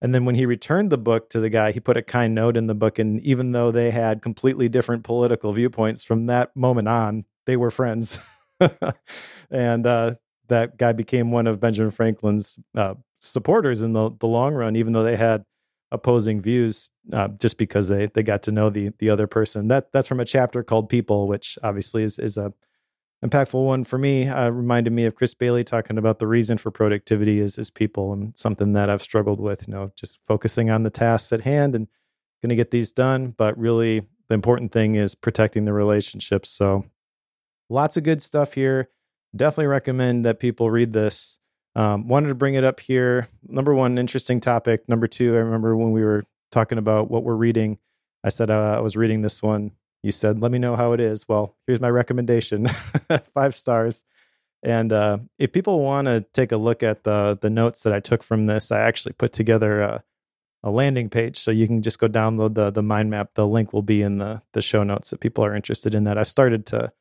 Speaker 1: And then when he returned the book to the guy, he put a kind note in the book. And even though they had completely different political viewpoints from that moment on, they were friends. and uh, that guy became one of Benjamin Franklin's uh, supporters in the, the long run, even though they had opposing views uh, just because they they got to know the the other person. That that's from a chapter called People, which obviously is is a impactful one for me. Uh, reminded me of Chris Bailey talking about the reason for productivity is is people and something that I've struggled with. You know, just focusing on the tasks at hand and going to get these done, but really the important thing is protecting the relationships. So lots of good stuff here. Definitely recommend that people read this. Um, wanted to bring it up here. Number one, interesting topic. Number two, I remember when we were talking about what we're reading, I said uh, I was reading this one. You said, let me know how it is. Well, here's my recommendation five stars. And uh, if people want to take a look at the the notes that I took from this, I actually put together a, a, landing page, so you can just go download the the mind map. The link will be in the the show notes if people are interested in that. I started to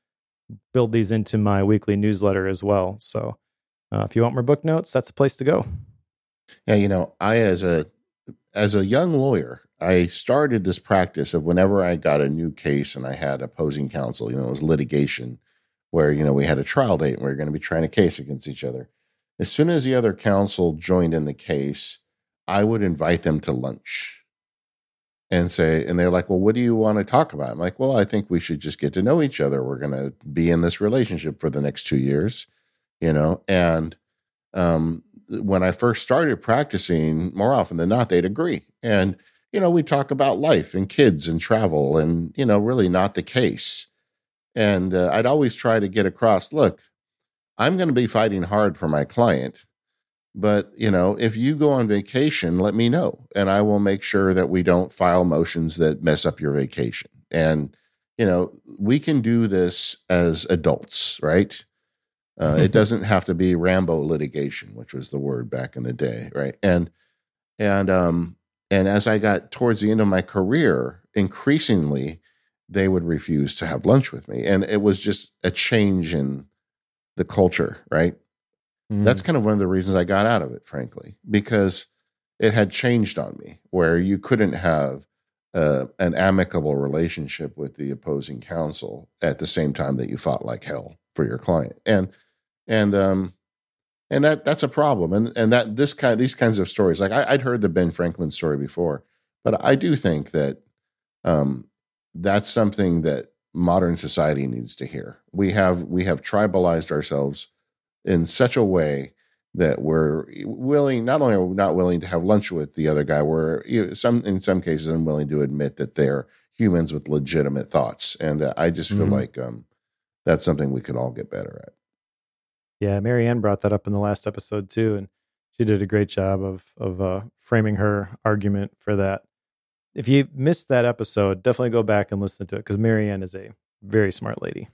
Speaker 1: build these into my weekly newsletter as well. So uh, if you want more book notes, that's the place to go.
Speaker 2: Yeah, you know, I as a as a young lawyer, I started this practice of whenever I got a new case and I had opposing counsel, you know, it was litigation where, you know, we had a trial date and we are going to be trying a case against each other. As soon as the other counsel joined in the case, I would invite them to lunch and say, and they're like, well, what do you want to talk about? I'm like, well, I think we should just get to know each other. We're going to be in this relationship for the next two years, you know? And um, when I first started practicing, more often than not, they'd agree. And, you know, we talk about life and kids and travel and, you know, really not the case. And uh, I'd always try to get across look, I'm going to be fighting hard for my client. But, you know, if you go on vacation, let me know and I will make sure that we don't file motions that mess up your vacation. And, you know, we can do this as adults, right? Uh, it doesn't have to be Rambo litigation, which was the word back in the day, right? And and um and as I got towards the end of my career, increasingly they would refuse to have lunch with me, and it was just a change in the culture, right? Mm. That's kind of one of the reasons I got out of it, frankly, because it had changed on me, where you couldn't have uh, an amicable relationship with the opposing counsel at the same time that you fought like hell for your client, and and um and that that's a problem. And and that this kind these kinds of stories like I, would heard the ben franklin story before but i do think that um that's something that modern society needs to hear. We have we have tribalized ourselves in such a way that we're willing not only are we not willing to have lunch with the other guy we're some in some cases unwilling to admit that they're humans with legitimate thoughts. And uh, i just feel mm-hmm. like um that's something we could all get better at
Speaker 1: yeah, Maryanne brought that up in the last episode too, and she did a great job of of uh, framing her argument for that. If you missed that episode, definitely go back and listen to it because Maryanne is a very smart lady.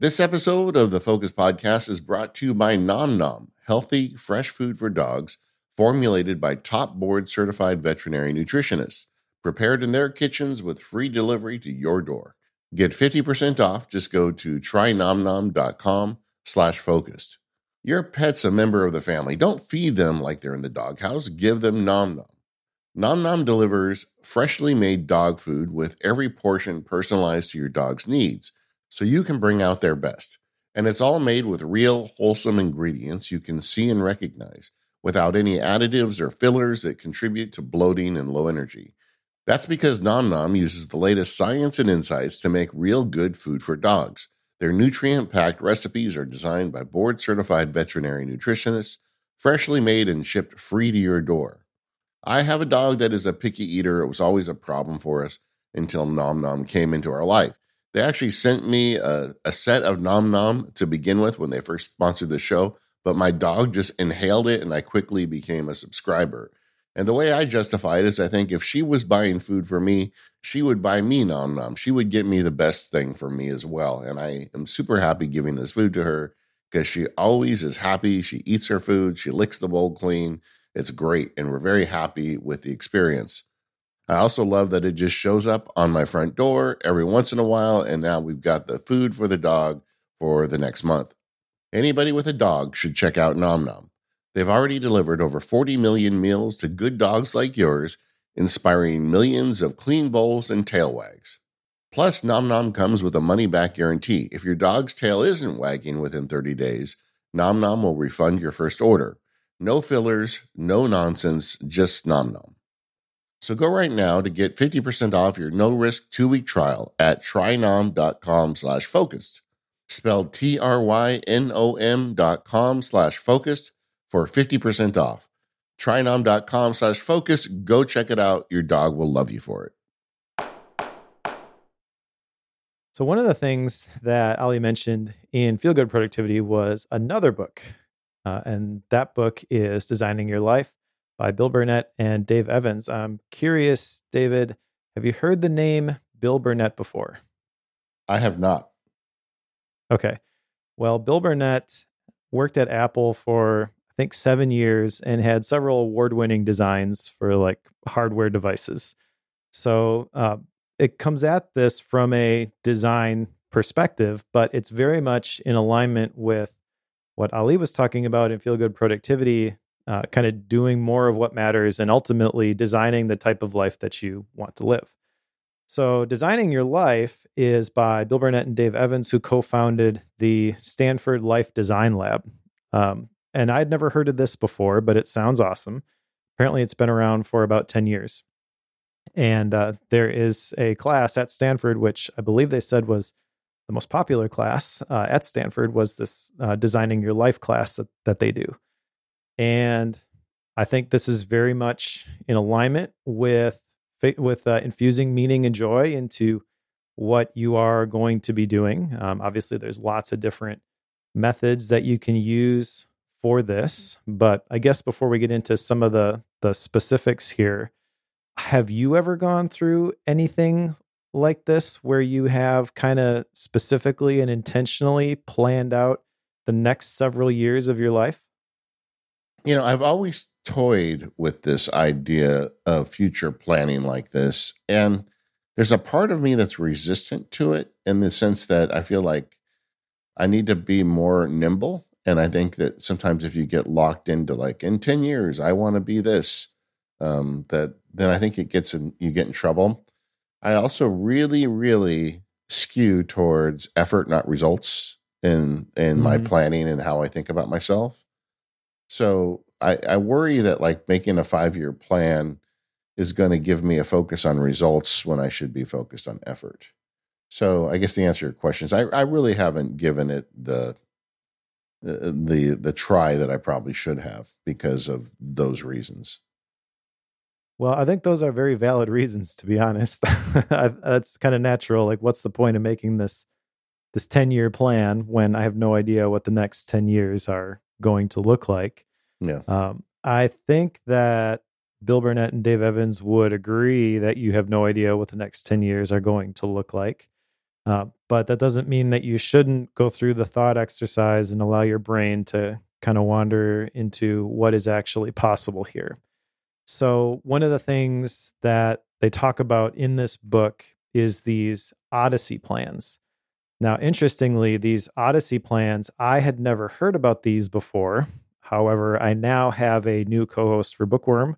Speaker 2: This episode of the Focus Podcast is brought to you by Nom Nom, healthy, fresh food for dogs, formulated by top board certified veterinary nutritionists, prepared in their kitchens with free delivery to your door. Get 50% off. Just go to trynomnom.com slash focused. Your pet's a member of the family. Don't feed them like they're in the doghouse. Give them Nom Nom. Nom Nom delivers freshly made dog food with every portion personalized to your dog's needs so you can bring out their best. And it's all made with real, wholesome ingredients you can see and recognize without any additives or fillers that contribute to bloating and low energy. That's because Nom Nom uses the latest science and insights to make real good food for dogs. Their nutrient packed recipes are designed by board certified veterinary nutritionists, freshly made and shipped free to your door. I have a dog that is a picky eater. It was always a problem for us until Nom Nom came into our life. They actually sent me a, a set of Nom Nom to begin with when they first sponsored the show, but my dog just inhaled it and I quickly became a subscriber. And the way I justify it is I think if she was buying food for me, she would buy me Nom Nom. She would get me the best thing for me as well. And I am super happy giving this food to her because she always is happy. She eats her food, she licks the bowl clean. It's great. And we're very happy with the experience. I also love that it just shows up on my front door every once in a while. And now we've got the food for the dog for the next month. Anybody with a dog should check out Nom Nom. They've already delivered over 40 million meals to good dogs like yours, inspiring millions of clean bowls and tail wags. Plus, Nom Nom comes with a money back guarantee. If your dog's tail isn't wagging within 30 days, Nom Nom will refund your first order. No fillers, no nonsense, just Nom Nom. So go right now to get 50% off your no-risk two-week trial at trynom.com slash focused. Spelled T-R-Y-N-O-M dot com slash focused for 50% off. Trynom.com slash focus. Go check it out. Your dog will love you for it.
Speaker 1: So, one of the things that Ali mentioned in Feel Good Productivity was another book. Uh, and that book is Designing Your Life by Bill Burnett and Dave Evans. I'm curious, David, have you heard the name Bill Burnett before?
Speaker 2: I have not.
Speaker 1: Okay. Well, Bill Burnett worked at Apple for I think seven years and had several award winning designs for like hardware devices. So uh, it comes at this from a design perspective, but it's very much in alignment with what Ali was talking about in Feel Good Productivity, uh, kind of doing more of what matters and ultimately designing the type of life that you want to live. So, Designing Your Life is by Bill Burnett and Dave Evans, who co founded the Stanford Life Design Lab. Um, and I'd never heard of this before, but it sounds awesome. Apparently, it's been around for about 10 years. And uh, there is a class at Stanford, which I believe they said was the most popular class uh, at Stanford, was this uh, Designing Your Life class that, that they do. And I think this is very much in alignment with with uh, infusing meaning and joy into what you are going to be doing. Um, obviously, there's lots of different methods that you can use for this, but I guess before we get into some of the the specifics here, have you ever gone through anything like this where you have kind of specifically and intentionally planned out the next several years of your life?
Speaker 2: You know, I've always toyed with this idea of future planning like this. And there's a part of me that's resistant to it in the sense that I feel like I need to be more nimble. And I think that sometimes if you get locked into like in 10 years, I want to be this, um, that then I think it gets in, you get in trouble. I also really, really skew towards effort, not results in, in mm-hmm. my planning and how I think about myself. So I, I worry that like making a five year plan is going to give me a focus on results when I should be focused on effort. So I guess the answer to your question is I, I really haven't given it the the the try that I probably should have because of those reasons.
Speaker 1: Well, I think those are very valid reasons, to be honest. That's kind of natural. Like, what's the point of making this this ten year plan when I have no idea what the next ten years are going to look like?
Speaker 2: Yeah.
Speaker 1: Um, I think that Bill Burnett and Dave Evans would agree that you have no idea what the next 10 years are going to look like. Uh, but that doesn't mean that you shouldn't go through the thought exercise and allow your brain to kind of wander into what is actually possible here. So, one of the things that they talk about in this book is these Odyssey plans. Now, interestingly, these Odyssey plans, I had never heard about these before. However, I now have a new co host for Bookworm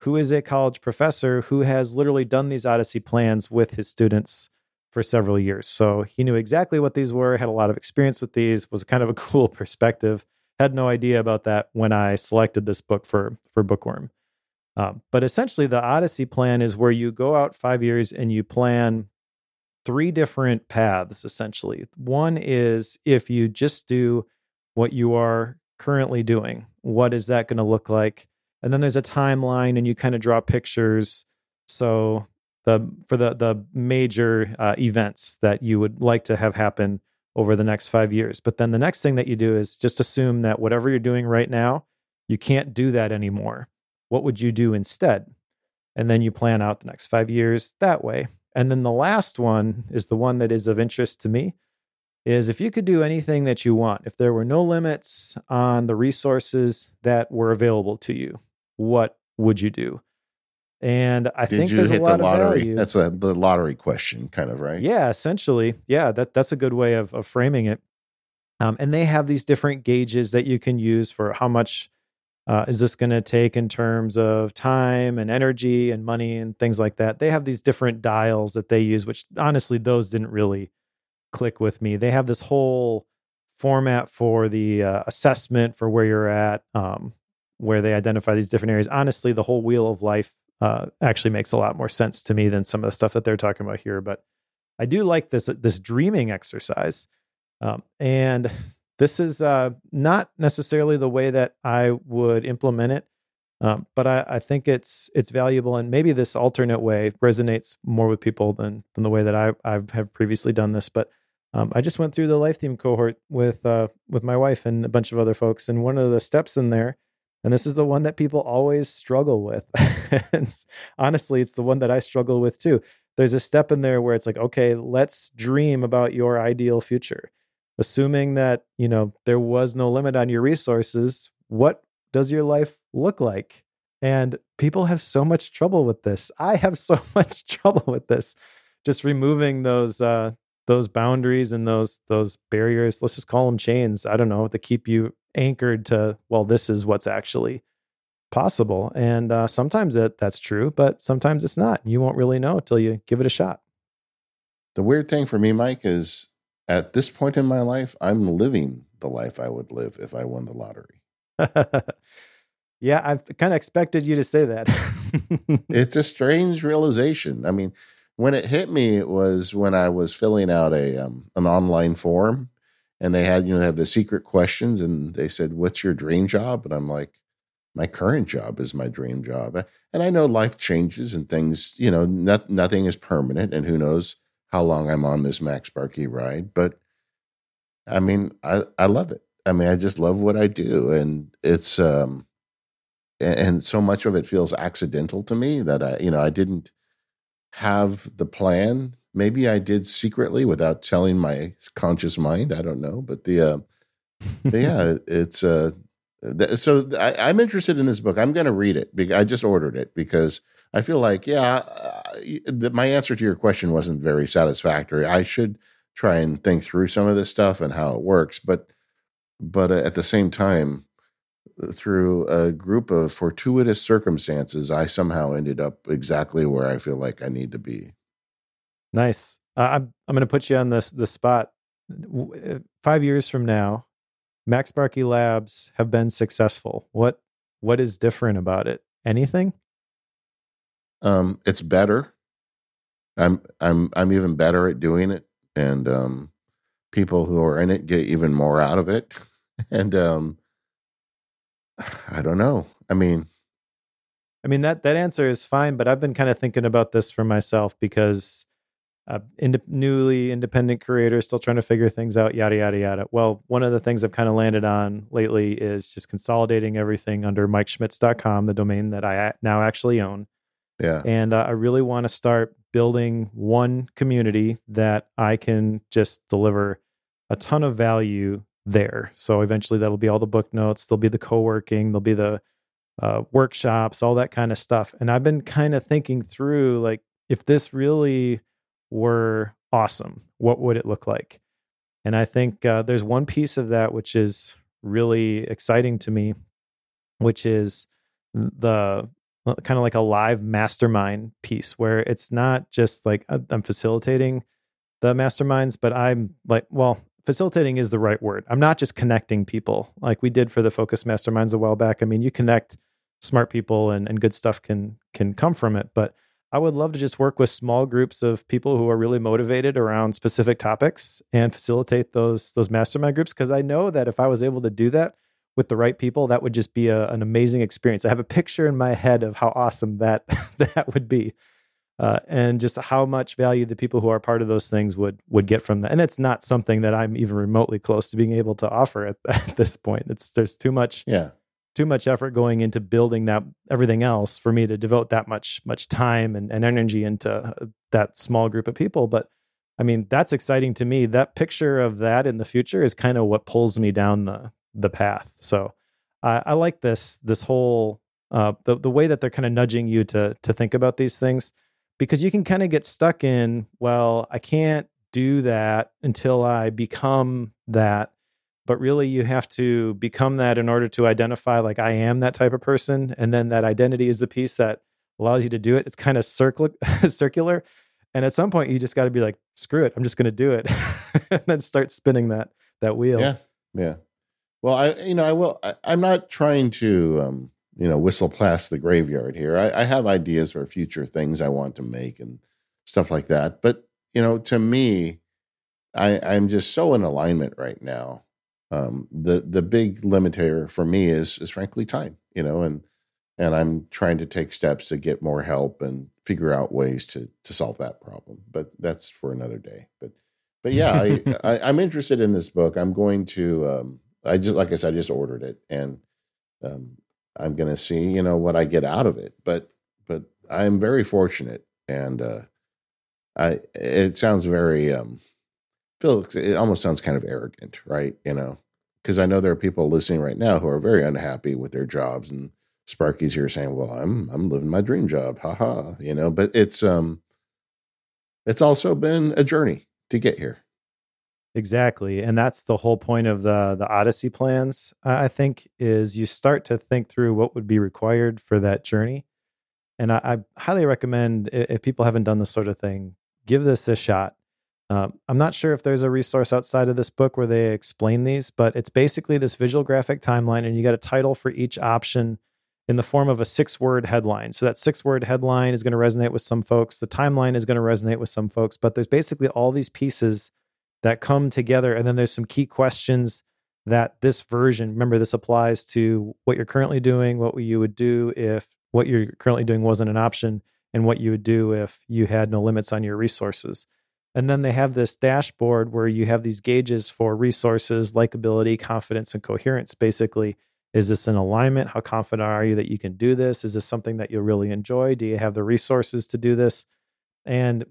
Speaker 1: who is a college professor who has literally done these Odyssey plans with his students for several years. So he knew exactly what these were, had a lot of experience with these, was kind of a cool perspective. Had no idea about that when I selected this book for, for Bookworm. Um, but essentially, the Odyssey plan is where you go out five years and you plan three different paths, essentially. One is if you just do what you are currently doing? What is that going to look like? And then there's a timeline, and you kind of draw pictures. So the for the the major uh, events that you would like to have happen over the next five years. But then the next thing that you do is just assume that whatever you're doing right now, you can't do that anymore. What would you do instead? And then you plan out the next five years that way. And then the last one is the one that is of interest to me, is if you could do anything that you want, if there were no limits on the resources that were available to you, what would you do? And I Did think there's a lot the of value.
Speaker 2: That's a the lottery question, kind of, right?
Speaker 1: Yeah, essentially. Yeah, that that's a good way of, of framing it. Um, and they have these different gauges that you can use for how much uh, is this going to take in terms of time and energy and money and things like that. They have these different dials that they use, which honestly, those didn't really click with me. They have this whole format for the uh, assessment for where you're at, um, where they identify these different areas. Honestly, the whole wheel of life uh, actually makes a lot more sense to me than some of the stuff that they're talking about here. But I do like this this dreaming exercise, um, and this is uh, not necessarily the way that I would implement it. Um, but I, I, think it's it's valuable, and maybe this alternate way resonates more with people than than the way that I I have previously done this. But um, I just went through the life theme cohort with uh, with my wife and a bunch of other folks, and one of the steps in there, and this is the one that people always struggle with. honestly, it's the one that I struggle with too. There's a step in there where it's like, okay, let's dream about your ideal future, assuming that you know there was no limit on your resources. What does your life look like? And people have so much trouble with this. I have so much trouble with this just removing those uh those boundaries and those those barriers let's just call them chains i don't know to keep you anchored to well this is what's actually possible. And uh, sometimes that that's true but sometimes it's not you won't really know until you give it a shot.
Speaker 2: The weird thing for me mike is at this point in my life i'm living the life i would live if i won the lottery.
Speaker 1: Yeah i've kind of expected you to say that.
Speaker 2: It's a strange realization. I mean when it hit me it was when i was filling out a um, an online form and they had you know they have the secret questions and they said what's your dream job? And i'm like my current job is my dream job. And i know life changes and things you know not, nothing is permanent and who knows how long i'm on this MacSparky ride but i mean i i love it. I mean i just love what i do and it's um and so much of it feels accidental to me that i you know i didn't have the plan maybe i did secretly without telling my conscious mind i don't know but the uh but yeah it's uh so I, am interested in this book. I'm going to read it. I just ordered it because I feel like, yeah, uh, my answer to your question wasn't very satisfactory. I should try and think through some of this stuff and how it works, but but uh, at the same time, through a group of fortuitous circumstances, I somehow ended up exactly where I feel like I need to be.
Speaker 1: Nice. Uh, I'm I'm going to put you on this the spot. Uh, five years from now, MacSparky Labs have been successful. What what is different about it? Anything?
Speaker 2: Um, it's better. I'm I'm I'm even better at doing it, and um, people who are in it get even more out of it. and um, I don't know. I mean,
Speaker 1: I mean that that answer is fine, but I've been kind of thinking about this for myself because uh, ind- newly independent creator, still trying to figure things out, yada, yada, yada. Well, one of the things I've kind of landed on lately is just consolidating everything under MikeSchmitz.com, the domain that I now actually own.
Speaker 2: Yeah.
Speaker 1: And uh, I really want to start building one community that I can just deliver a ton of value there. So eventually that'll be all the book notes, there'll be the co working, there'll be the uh, workshops, all that kind of stuff. And I've been kind of thinking through like, if this really were awesome, what would it look like? And I think uh, there's one piece of that which is really exciting to me, which is the uh, kind of like a live mastermind piece where it's not just like uh, I'm facilitating the masterminds, but I'm like, well, facilitating is the right word. I'm not just connecting people like we did for the focus masterminds a while back. I mean, you connect smart people and, and good stuff can can come from it, but I would love to just work with small groups of people who are really motivated around specific topics and facilitate those those mastermind groups because I know that if I was able to do that with the right people, that would just be a, an amazing experience. I have a picture in my head of how awesome that that would be. Uh, and just how much value the people who are part of those things would would get from that. And it's not something that I'm even remotely close to being able to offer at, at this point. It's there's too much
Speaker 2: yeah.
Speaker 1: too much effort going into building that everything else for me to devote that much much time and, and energy into uh, that small group of people. But i mean that's exciting to me. That picture of that in the future is kind of what pulls me down the the path. So i, I like this this whole uh, the, the way that they're kind of nudging you to to think about these things because you can kind of get stuck in well i can't do that until i become that. But really you have to become that in order to identify like i am that type of person and then that identity is the piece that allows you to do it. It's kind of circular circular and at some point you just got to be like screw it i'm just going to do it and then start spinning that that wheel.
Speaker 2: Yeah yeah. Well i you know i will I, am not trying to um you know whistle past the graveyard here. I, I have ideas for future things i want to make and stuff like that. But you know to me i i'm just so in alignment right now. Um, the the big limiter for me is is frankly time you know and and i'm trying to take steps to get more help and figure out ways to to solve that problem. But that's for another day. But but yeah I, I am interested in this book. I'm going to um i just like i said i just ordered it. And um i'm gonna see you know what i get out of it but but i'm very fortunate and uh i it sounds very um Phil, it almost sounds kind of arrogant, right? You know, because I know there are people listening right now who are very unhappy with their jobs, and Sparky's here saying, "Well, I'm I'm living my dream job, haha," you know. But it's um, it's also been a journey to get here.
Speaker 1: Exactly. And that's the whole point of the the Odyssey plans, I think, is you start to think through what would be required for that journey. And I, I highly recommend if people haven't done this sort of thing, give this a shot. Um, I'm not sure if there's a resource outside of this book where they explain these, but it's basically this visual graphic timeline, and you got a title for each option in the form of a six word headline. So that six word headline is going to resonate with some folks. The timeline is going to resonate with some folks, but there's basically all these pieces that come together. And then there's some key questions that this version, remember, this applies to what you're currently doing, what you would do if what you're currently doing wasn't an option, and what you would do if you had no limits on your resources. And then they have this dashboard where you have these gauges for resources, likability, confidence, and coherence. Basically, is this in alignment? How confident are you that you can do this? Is this something that you'll really enjoy? Do you have the resources to do this? And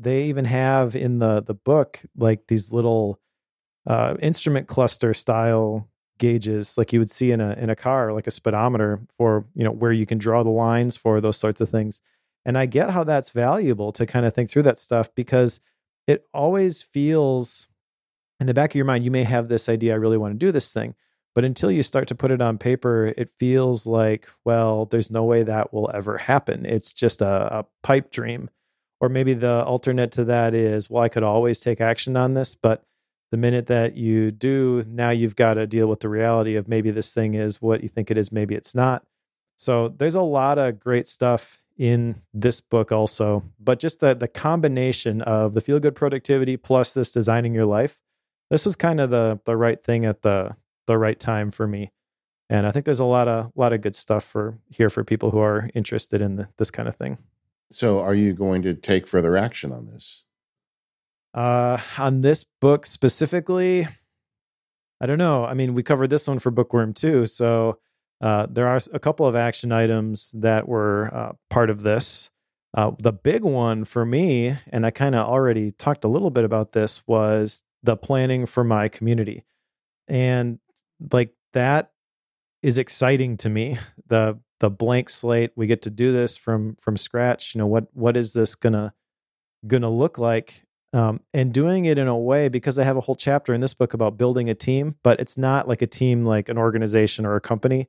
Speaker 1: they even have in the the book like these little uh, instrument cluster style gauges like you would see in a in a car like a speedometer for you know where you can draw the lines for those sorts of things. And i get how that's valuable to kind of think through that stuff because it always feels in the back of your mind you may have this idea i really want to do this thing but until you start to put it on paper it feels like well there's no way that will ever happen. It's just a, a pipe dream or maybe the alternate to that is, well, I could always take action on this, but the minute that you do, now you've got to deal with the reality of maybe this thing is what you think it is, maybe it's not. So there's a lot of great stuff in this book also, but just the the combination of the feel good productivity plus this designing your life, this was kind of the the right thing at the the right time for me. And I think there's a lot of lot of good stuff for here for people who are interested in the, this kind of thing.
Speaker 2: So, are you going to take further action on this?
Speaker 1: Uh, on this book specifically, I don't know. I mean, we covered this one for Bookworm too. So, uh, there are a couple of action items that were uh, part of this. Uh, the big one for me, and I kind of already talked a little bit about this, was the planning for my community. And like that is exciting to me. The the blank slate. We get to do this from from scratch. You know what what is this gonna gonna look like? Um, and doing it in a way because I have a whole chapter in this book about building a team, but it's not like a team like an organization or a company.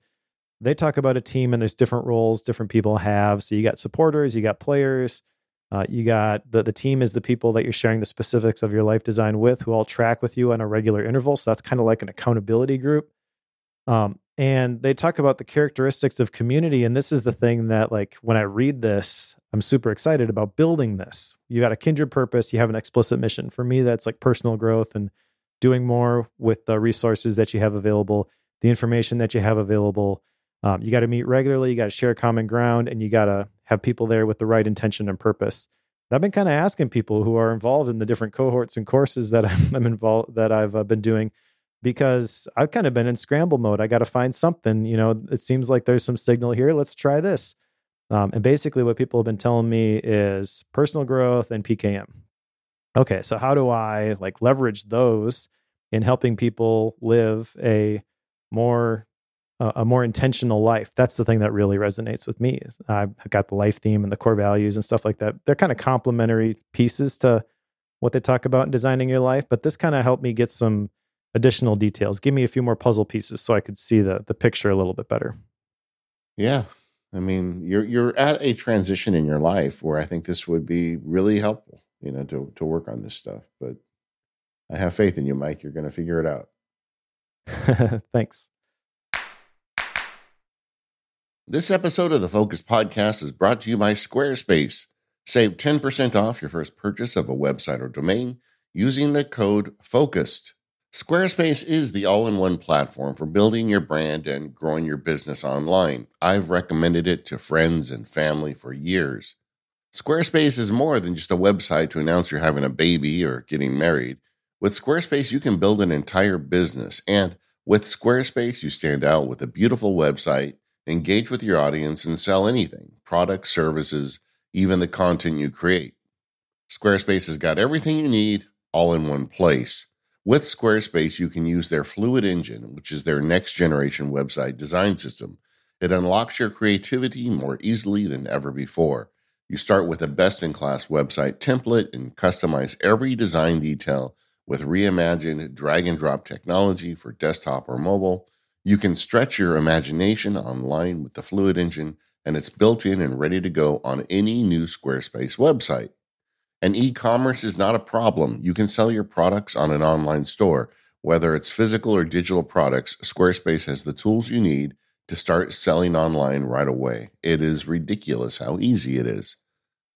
Speaker 1: They talk about a team and there's different roles different people have. So you got supporters, you got players, uh, you got the the team is the people that you're sharing the specifics of your life design with, who all track with you on a regular interval. So that's kind of like an accountability group. Um, and they talk about the characteristics of community and this is the thing that like when i read this i'm super excited about building this. You got a kindred purpose you have an explicit mission. For me that's like personal growth and doing more with the resources that you have available the information that you have available. Um, you got to meet regularly you got to share common ground and you got to have people there with the right intention and purpose. I've been kind of asking people who are involved in the different cohorts and courses that i'm involved that i've uh, been doing because I've kind of been in scramble mode. I got to find something. You know, it seems like there's some signal here. Let's try this. Um, and basically, what people have been telling me is personal growth and PKM. Okay, so how do I like leverage those in helping people live a more a more intentional life? That's the thing that really resonates with me. I've got the life theme and the core values and stuff like that. They're kind of complementary pieces to what they talk about in designing your life, but this kind of helped me get some additional details. Give me a few more puzzle pieces so I could see the the picture a little bit better.
Speaker 2: Yeah. I mean, you're you're at a transition in your life where I think this would be really helpful, you know, to to work on this stuff. But I have faith in you, Mike. You're going to figure it out.
Speaker 1: Thanks.
Speaker 2: This episode of the Focus Podcast is brought to you by Squarespace. Save 10% off your first purchase of a website or domain using the code FOCUSED. Squarespace is the all in one platform for building your brand and growing your business online. I've recommended it to friends and family for years. Squarespace is more than just a website to announce you're having a baby or getting married. With Squarespace, you can build an entire business. And with Squarespace, you stand out with a beautiful website, engage with your audience, and sell anything products, services, even the content you create. Squarespace has got everything you need all in one place. With Squarespace, you can use their Fluid Engine, which is their next generation website design system. It unlocks your creativity more easily than ever before. You start with a best in class website template and customize every design detail with reimagined drag and drop technology for desktop or mobile. You can stretch your imagination online with the Fluid Engine, and it's built in and ready to go on any new Squarespace website. And e commerce is not a problem. You can sell your products on an online store. Whether it's physical or digital products, Squarespace has the tools you need to start selling online right away. It is ridiculous how easy it is.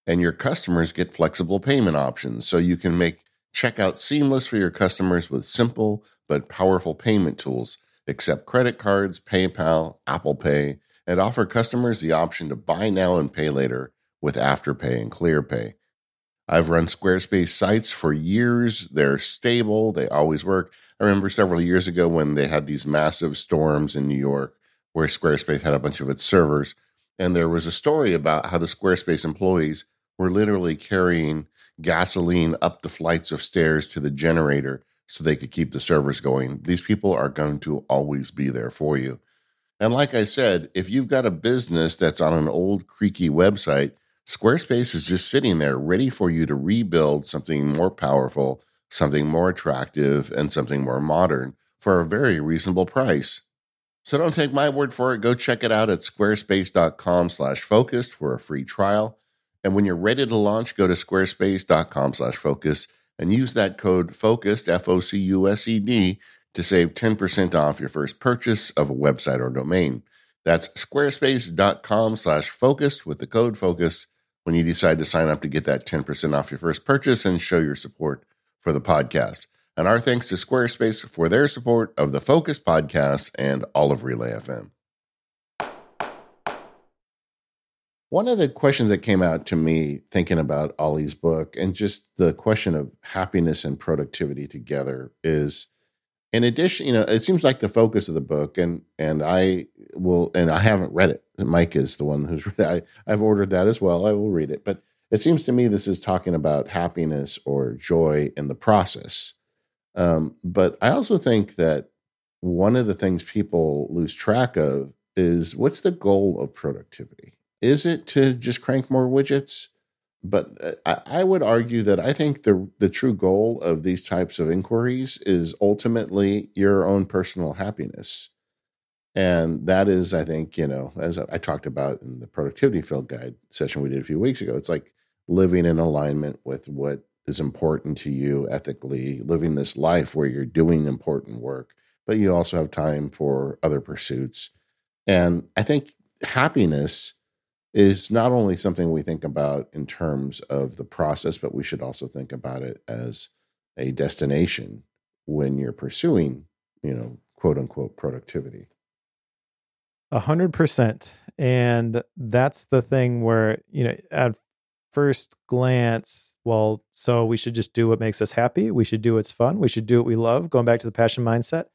Speaker 2: And your customers get flexible payment options so you can make checkout seamless for your customers with simple but powerful payment tools. Accept credit cards, PayPal, Apple Pay, and offer customers the option to buy now and pay later with Afterpay and ClearPay. I've run Squarespace sites for years. They're stable, they always work. I remember several years ago when they had these massive storms in New York where Squarespace had a bunch of its servers. And there was a story about how the Squarespace employees were literally carrying gasoline up the flights of stairs to the generator so they could keep the servers going. These people are going to always be there for you. And like I said, if you've got a business that's on an old creaky website, Squarespace is just sitting there ready for you to rebuild something more powerful, something more attractive, and something more modern for a very reasonable price. So don't take my word for it. Go check it out at squarespace.com slash focused for a free trial. And when you're ready to launch, go to squarespace.com slash focus and use that code FOCUSED, F O C U S E D, to save 10% off your first purchase of a website or domain. That's squarespace.com slash focused with the code FOCUSED when you decide to sign up to get that 10% off your first purchase and show your support for the podcast. And our thanks to Squarespace for their support of the Focus podcast and all of Relay FM. One of the questions that came out to me thinking about Ali's book and just the question of happiness and productivity together is in addition, you know, it seems like the focus of the book, and and I will, and I haven't read it. Mike is the one who's read it. I, I've ordered that as well. I will read it, but it seems to me this is talking about happiness or joy in the process. Um, but I also think that one of the things people lose track of is what's the goal of productivity? Is it to just crank more widgets? But uh, I, I, would argue that I think the the true goal of these types of inquiries is ultimately your own personal happiness, and that is, I think, you know, as I talked about in the productivity field guide session we did a few weeks ago, it's like living in alignment with what is important to you ethically, living this life where you're doing important work, but you also have time for other pursuits, and I think happiness is not only something we think about in terms of the process, but we should also think about it as a destination when you're pursuing, you know, quote unquote productivity.
Speaker 1: A hundred percent. And that's the thing where, you know, at first glance, well, so we should just do what makes us happy. We should do what's fun. We should do what we love. Going back to the passion mindset.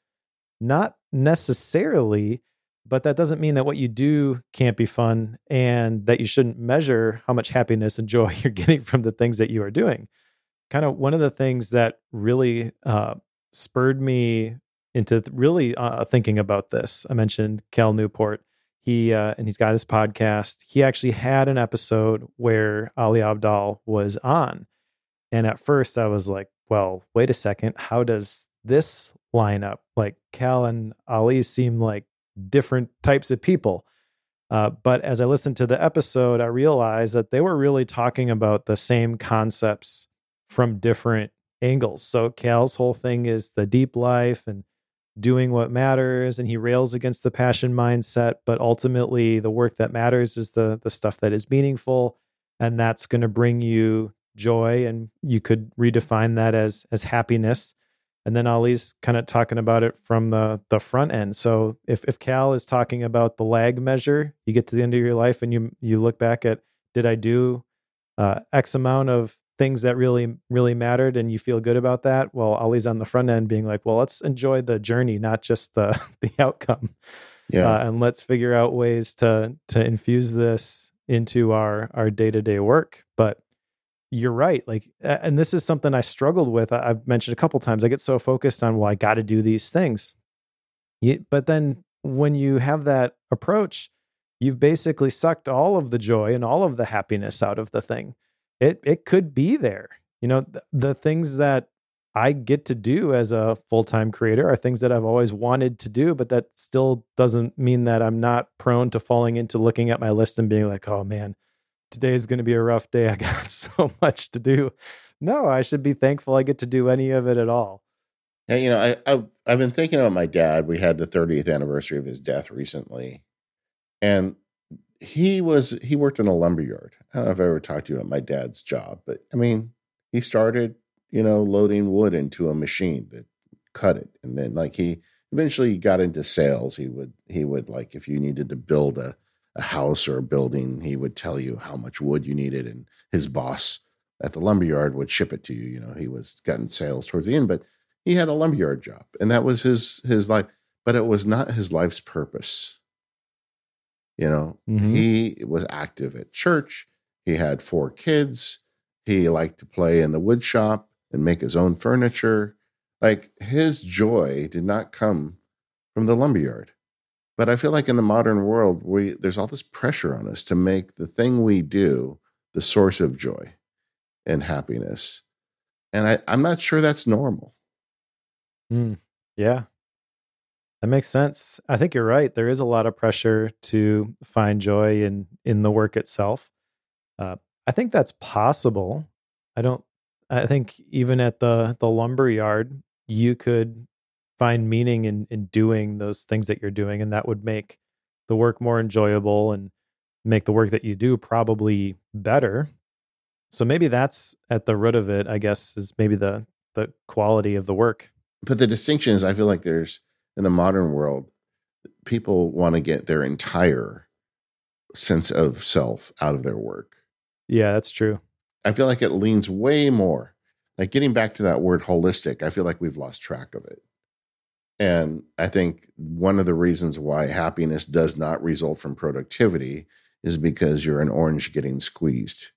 Speaker 1: Not necessarily but that doesn't mean that what you do can't be fun and that you shouldn't measure how much happiness and joy you're getting from the things that you are doing. Kind of one of the things that really uh, spurred me into really uh, thinking about this. I mentioned Cal Newport. He uh, and he's got his podcast. He actually had an episode where Ali Abdaal was on, and at first I was like, "Well, wait a second. How does this line up? Like Cal and Ali seem like different types of people. Uh, but as I listened to the episode, I realized that they were really talking about the same concepts from different angles. So Cal's whole thing is the deep life and doing what matters, and he rails against the passion mindset. But ultimately, the work that matters is the the stuff that is meaningful, and that's going to bring you joy. And you could redefine that as as happiness and then Ali's kind of talking about it from the the front end. So if if Cal is talking about the lag measure, you get to the end of your life and you you look back at did I do uh, X amount of things that really really mattered and you feel good about that? Well, Ali's on the front end being like, well, let's enjoy the journey, not just the the outcome. Yeah, uh, and let's figure out ways to to infuse this into our our day to day work. But you're right. Like, and this is something I struggled with. I've mentioned a couple times. I get so focused on, well, I got to do these things. But then when you have that approach, you've basically sucked all of the joy and all of the happiness out of the thing. It it could be there. You know, th- the things that I get to do as a full-time creator are things that I've always wanted to do, but that still doesn't mean that I'm not prone to falling into looking at my list and being like, "Oh man, today is going to be a rough day. I got so much to do." No, I should be thankful I get to do any of it at all.
Speaker 2: Yeah, you know, I, I I've been thinking about my dad. We had the 30th anniversary of his death recently, and he was he worked in a lumber yard. I don't know if I ever talked to you about my dad's job, but I mean, he started, you know, loading wood into a machine that cut it, and then like he eventually got into sales. He would he would like if you needed to build a a house or a building, he would tell you how much wood you needed, and his boss at the lumberyard would ship it to you. You know, he was getting sales towards the end, but he had a lumberyard job, and that was his his life. But it was not his life's purpose. You know, mm-hmm. he was active at church. He had four kids. He liked to play in the wood shop and make his own furniture. Like his joy did not come from the lumberyard. But I feel like in the modern world, we there's all this pressure on us to make the thing we do the source of joy and happiness. And I, I'm not sure that's normal.
Speaker 1: Mm, yeah. That makes sense. I think you're right. There is a lot of pressure to find joy in in the work itself. Uh, I think that's possible. I don't. I think even at the the lumber yard, you could find meaning in in doing those things that you're doing, and that would make the work more enjoyable and make the work that you do probably better. So maybe that's at the root of it. I guess is maybe the the quality of the work.
Speaker 2: But the distinction is, I feel like there's in the modern world, people want to get their entire sense of self out of their work.
Speaker 1: Yeah, that's true.
Speaker 2: I feel like it leans way more. Like getting back to that word holistic, I feel like we've lost track of it. And I think one of the reasons why happiness does not result from productivity is because you're an orange getting squeezed.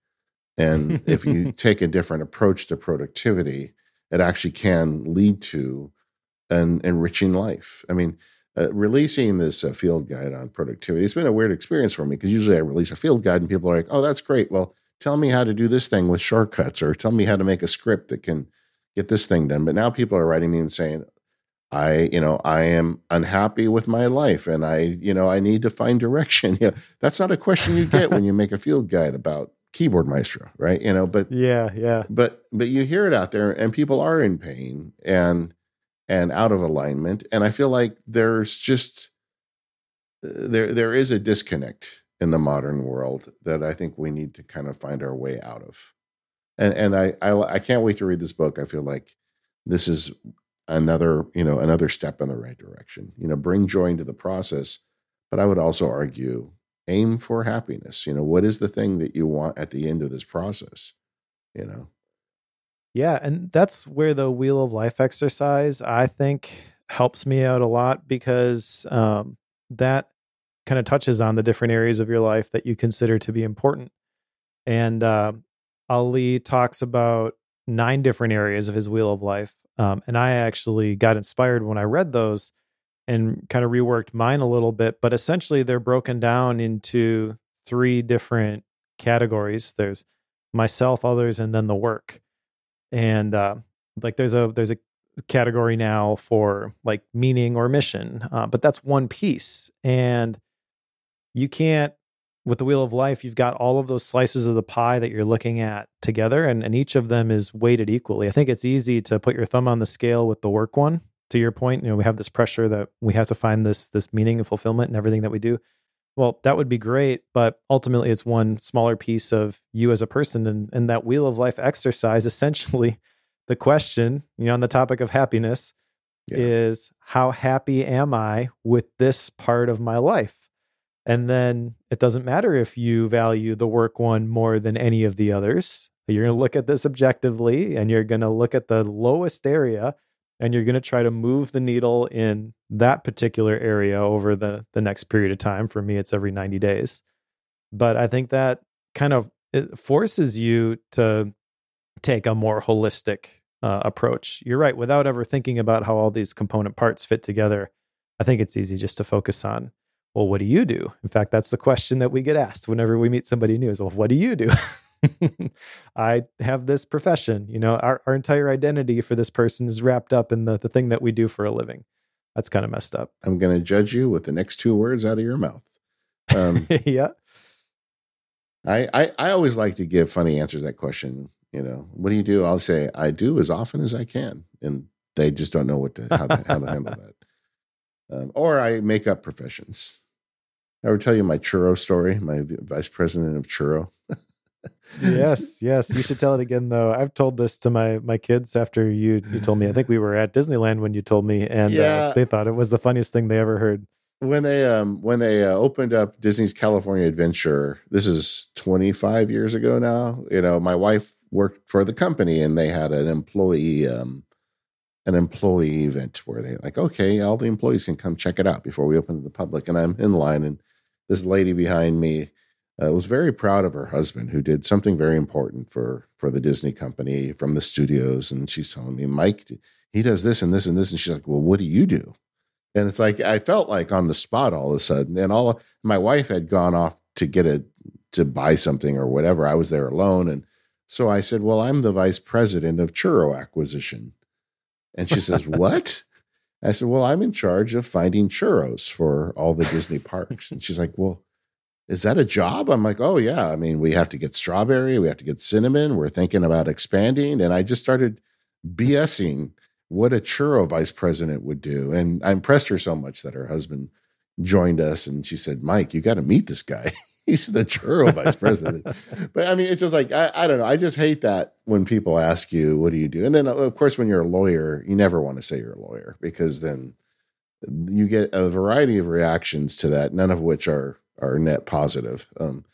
Speaker 2: And if you take a different approach to productivity, it actually can lead to an enriching life. I mean, uh, releasing this uh, field guide on productivity, it's been a weird experience for me because usually I release a field guide and people are like, oh, that's great. Well, tell me how to do this thing with shortcuts or tell me how to make a script that can get this thing done. But now people are writing me and saying, I, you know, I am unhappy with my life and I, you know, I need to find direction. Yeah, that's not a question you get when you make a field guide about keyboard maestro, right? You know, but
Speaker 1: yeah, yeah.
Speaker 2: But but you hear it out there and people are in pain and and out of alignment and I feel like there's just uh, there there is a disconnect in the modern world that I think we need to kind of find our way out of. And and I I, I can't wait to read this book. I feel like this is another, you know, another step in the right direction. You know, bring joy into the process, but I would also argue aim for happiness. You know, what is the thing that you want at the end of this process? You know?
Speaker 1: Yeah. And that's where the wheel of life exercise, I think, helps me out a lot because um, that kind of touches on the different areas of your life that you consider to be important. And uh, Ali talks about nine different areas of his wheel of life. Um, and I actually got inspired when I read those and kind of reworked mine a little bit, but essentially they're broken down into three different categories. There's myself, others, and then the work. And uh, like there's a there's a category now for like meaning or mission, uh, but that's one piece. And you can't with the wheel of life, you've got all of those slices of the pie that you're looking at together, and, and each of them is weighted equally. I think it's easy to put your thumb on the scale with the work one to your point, you know, we have this pressure that we have to find this this meaning and fulfillment in everything that we do. Well, that would be great, but ultimately it's one smaller piece of you as a person and, and that wheel of life exercise essentially the question, you know, on the topic of happiness yeah. is how happy am I with this part of my life? And then it doesn't matter if you value the work one more than any of the others. You're going to look at this objectively and you're going to look at the lowest area and you're going to try to move the needle in that particular area over the the next period of time. For me it's every 90 days. But i think that kind of forces you to take a more holistic uh, approach. You're right without ever thinking about how all these component parts fit together i think it's easy just to focus on well, what do you do? In fact, that's the question that we get asked whenever we meet somebody new is, well, what do you do? I have this profession. You know, our, our entire identity for this person is wrapped up in the, the thing that we do for a living. That's kind of messed up.
Speaker 2: I'm going to judge you with the next two words out of your mouth.
Speaker 1: Um, yeah.
Speaker 2: I, I, I always like to give funny answers to that question. You know, what do you do? I'll say, I do as often as I can. And they just don't know what to, how to, how to handle that. Um, or I make up professions. I would tell you my churro story, my vice president of churro.
Speaker 1: yes, yes. You should tell it again though. I've told this to my my kids after you you told me. I think we were at Disneyland when you told me, and uh, yeah. uh, they thought it was the funniest thing they ever heard.
Speaker 2: When they um when they uh, opened up Disney's California Adventure, this is 25 years ago now. You know, my wife worked for the company, and they had an employee um an employee event where they like, okay, all the employees can come check it out before we open to the public. And I'm in line, and this lady behind me uh, was very proud of her husband who did something very important for for the Disney company from the studios. And she's telling me Mike he does this and this and this. And she's like well what do you do? And it's like I felt like on the spot all of a sudden. And all my wife had gone off to get it to buy something or whatever. I was there alone. And so I said well I'm the vice president of churro acquisition. And she says what I said well I'm in charge of finding churros for all the Disney parks and she's like well is that a job? I'm like, oh yeah. I mean, we have to get strawberry, we have to get cinnamon. We're thinking about expanding, and I just started BSing what a churro vice president would do, and I impressed her so much that her husband joined us, and she said, Mike, you got to meet this guy. He's the churro vice president. but I mean, it's just like I, I don't know. I just hate that when people ask you, "What do you do?" And then, of course, when you're a lawyer, you never want to say you're a lawyer because then you get a variety of reactions to that, none of which are are net positive. Um,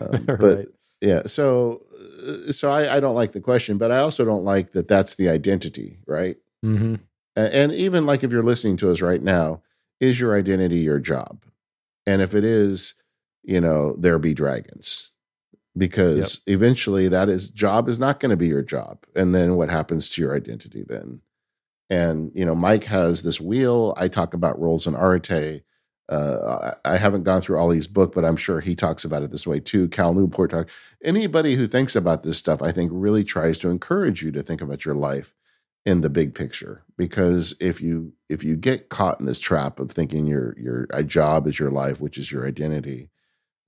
Speaker 2: um, but right. yeah, so uh, so I, I, don't like the question, but I also don't like that that's the identity, right?
Speaker 1: Mm-hmm.
Speaker 2: And, and even like if you're listening to us right now, is your identity your job? And if it is, you know, there be dragons because yep. eventually that is job is not going to be your job. And then what happens to your identity then? And, you know, Mike has this wheel. I talk about roles in arte uh, I haven't gone through Ali's book, but I'm sure he talks about it this way too. Cal Newport talk. Anybody who thinks about this stuff, I think, really tries to encourage you to think about your life in the big picture. Because if you if you get caught in this trap of thinking your your job is your life, which is your identity,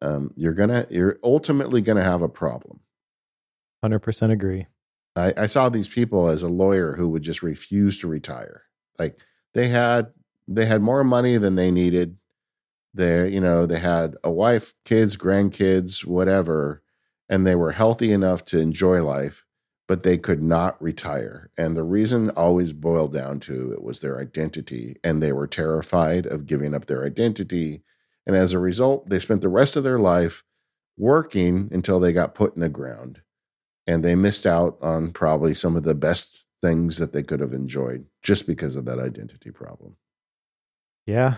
Speaker 2: um, you're gonna you're ultimately gonna have a problem.
Speaker 1: Hundred percent agree.
Speaker 2: I, I saw these people as a lawyer who would just refuse to retire. Like they had they had more money than they needed they, you know, they had a wife, kids, grandkids, whatever, and they were healthy enough to enjoy life, but they could not retire. And the reason always boiled down to it was their identity, and they were terrified of giving up their identity. And as a result, they spent the rest of their life working until they got put in the ground. And they missed out on probably some of the best things that they could have enjoyed just because of that identity problem.
Speaker 1: Yeah,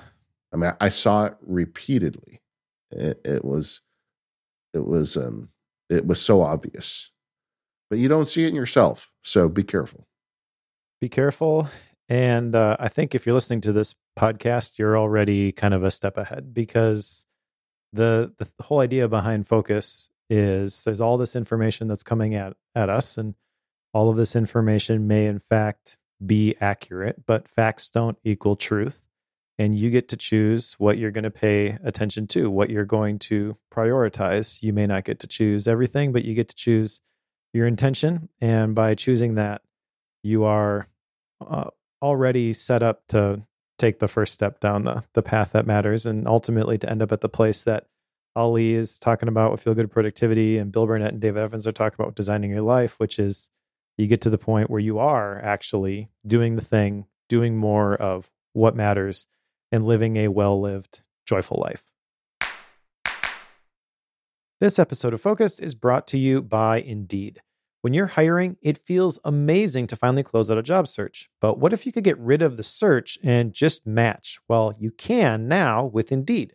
Speaker 2: I mean, I saw it repeatedly. It, it was, it was, um, it was so obvious, but you don't see it in yourself. So be careful.
Speaker 1: Be careful. And uh, I think if you're listening to this podcast, you're already kind of a step ahead because the the whole idea behind focus is there's all this information that's coming at at us, and all of this information may in fact be accurate, but facts don't equal truth and you get to choose what you're going to pay attention to, what you're going to prioritize. You may not get to choose everything, but you get to choose your intention. And by choosing that, you are uh, already set up to take the first step down the, the path that matters and ultimately to end up at the place that Ali is talking about with Feel Good Productivity and Bill Burnett and Dave Evans are talking about designing your life, which is you get to the point where you are actually doing the thing, doing more of what matters and living a well lived, joyful life. This episode of Focused is brought to you by Indeed. When you're hiring, it feels amazing to finally close out a job search. But what if you could get rid of the search and just match? Well, you can now with Indeed.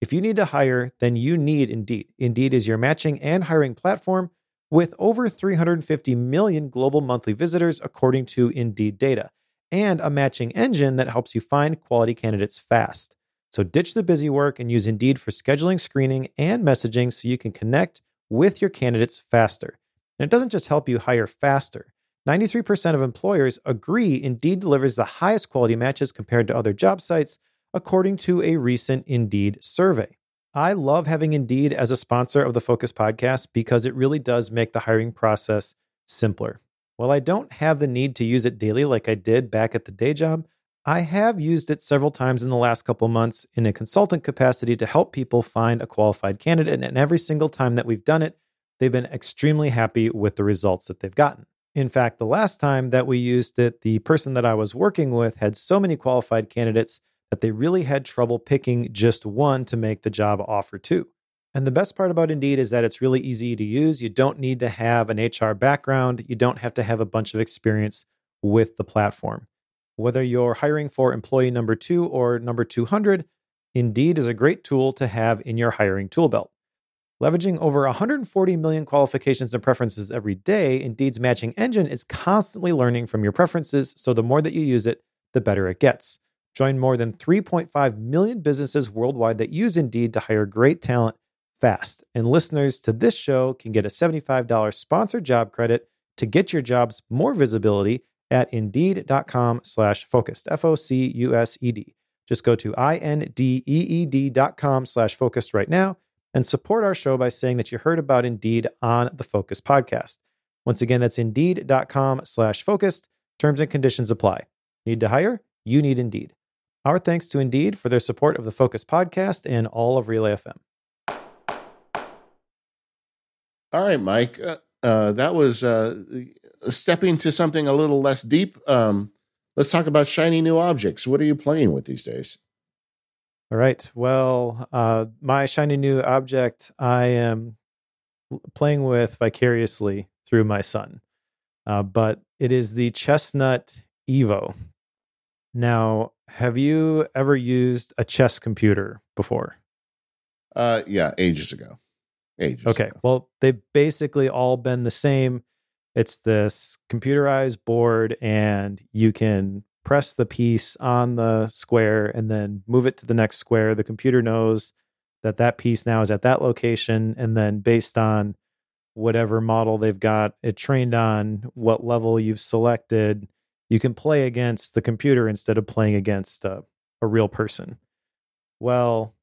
Speaker 1: If you need to hire, then you need Indeed. Indeed is your matching and hiring platform with over 350 million global monthly visitors, according to Indeed data and a matching engine that helps you find quality candidates fast. So ditch the busy work and use Indeed for scheduling, screening, and messaging so you can connect with your candidates faster. And it doesn't just help you hire faster. 93% of employers agree Indeed delivers the highest quality matches compared to other job sites, according to a recent Indeed survey. I love having Indeed as a sponsor of the Focus podcast because it really does make the hiring process simpler. While I don't have the need to use it daily like I did back at the day job, I have used it several times in the last couple months in a consultant capacity to help people find a qualified candidate. And every single time that we've done it, they've been extremely happy with the results that they've gotten. In fact, the last time that we used it, the person that I was working with had so many qualified candidates that they really had trouble picking just one to make the job offer to. And the best part about Indeed is that it's really easy to use. You don't need to have an HR background, you don't have to have a bunch of experience with the platform. Whether you're hiring for employee number two or number 200, Indeed is a great tool to have in your hiring tool belt. Leveraging over 140 million qualifications and preferences every day, Indeed's matching engine is constantly learning from your preferences, so the more that you use it, the better it gets. Join more than 3.5 million businesses worldwide that use Indeed to hire great talent fast. And listeners to this show can get a $75 sponsored job credit to get your jobs more visibility at indeed.com slash focused, F-O-C-U-S-E-D. Just go to I-N-D-E-E-D dot com slash focused right now and support our show by saying that you heard about Indeed on the Focus podcast. Once again, that's indeed.com slash focused. Terms and conditions apply. Need to hire? You need Indeed. Our thanks to Indeed for their support of the Focus podcast and all of Relay FM.
Speaker 2: All right, Mike. Uh, uh, that was uh, stepping to something a little less deep. Um, let's talk about shiny new objects. What are you playing with these days?
Speaker 1: All right. Well, uh, my shiny new object I am playing with vicariously through my son, uh, but it is the Chessnut Evo. Now, have you ever used a chess computer before?
Speaker 2: Uh, yeah, ages ago. Ages.
Speaker 1: Okay.
Speaker 2: Ago.
Speaker 1: Well, they've basically all been the same. It's this computerized board, and you can press the piece on the square and then move it to the next square. The computer knows that that piece now is at that location. And then based on whatever model they've got it trained on, what level you've selected, you can play against the computer instead of playing against a, a real person. Well,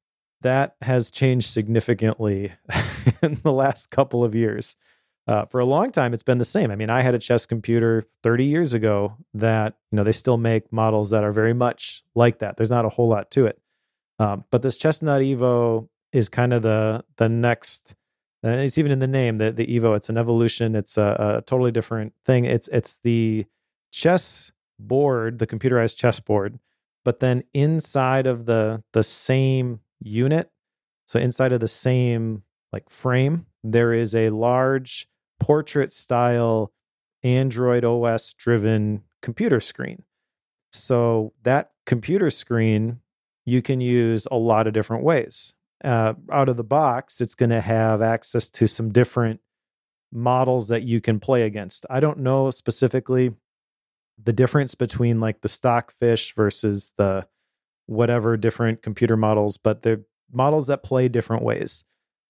Speaker 1: that has changed significantly in the last couple of years uh, for a long time it's been the same. I mean i had a chess computer 30 years ago that you know they still make models that are very much like that. There's not a whole lot to it. Um, but this Chessnut Evo is kind of the the next and it's even in the name the, the evo. It's an evolution. It's a, a totally different thing. It's it's the chess board the computerized chess board but then inside of the the same unit so inside of the same like frame there is a large portrait style Android OS driven computer screen. So that computer screen you can use a lot of different ways. Uh, out of the box, it's going to have access to some different models that you can play against. I don't know specifically the difference between like the stockfish versus the whatever different computer models, but they're models that play different ways.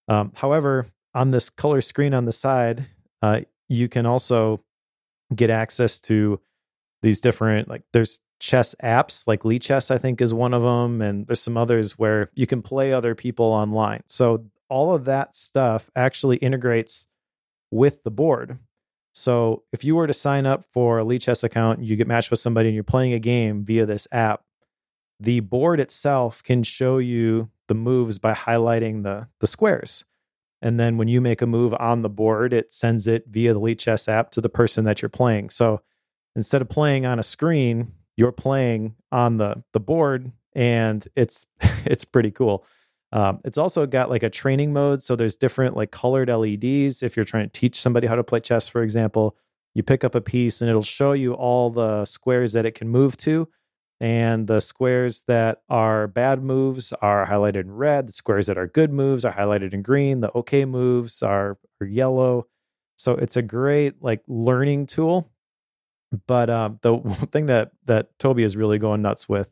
Speaker 1: Um, however, on this color screen on the side, uh, you can also get access to these different like there's chess apps like Lichess I think is one of them and there's some others where you can play other people online. So all of that stuff actually integrates with the board. So if you were to sign up for a Lichess account, you get matched with somebody and you're playing a game via this app, the board itself can show you the moves by highlighting the the squares. And then when you make a move on the board, it sends it via the Lichess app to the person that you're playing. So instead of playing on a screen, you're playing on the the board, and it's it's pretty cool. Um, it's also got like a training mode, so there's different like colored LEDs. If you're trying to teach somebody how to play chess, for example, you pick up a piece and it'll show you all the squares that it can move to, and the squares that are bad moves are highlighted in red. The squares that are good moves are highlighted in green. The okay moves are, are yellow. So it's a great like learning tool. But um, the one thing that that Toby is really going nuts with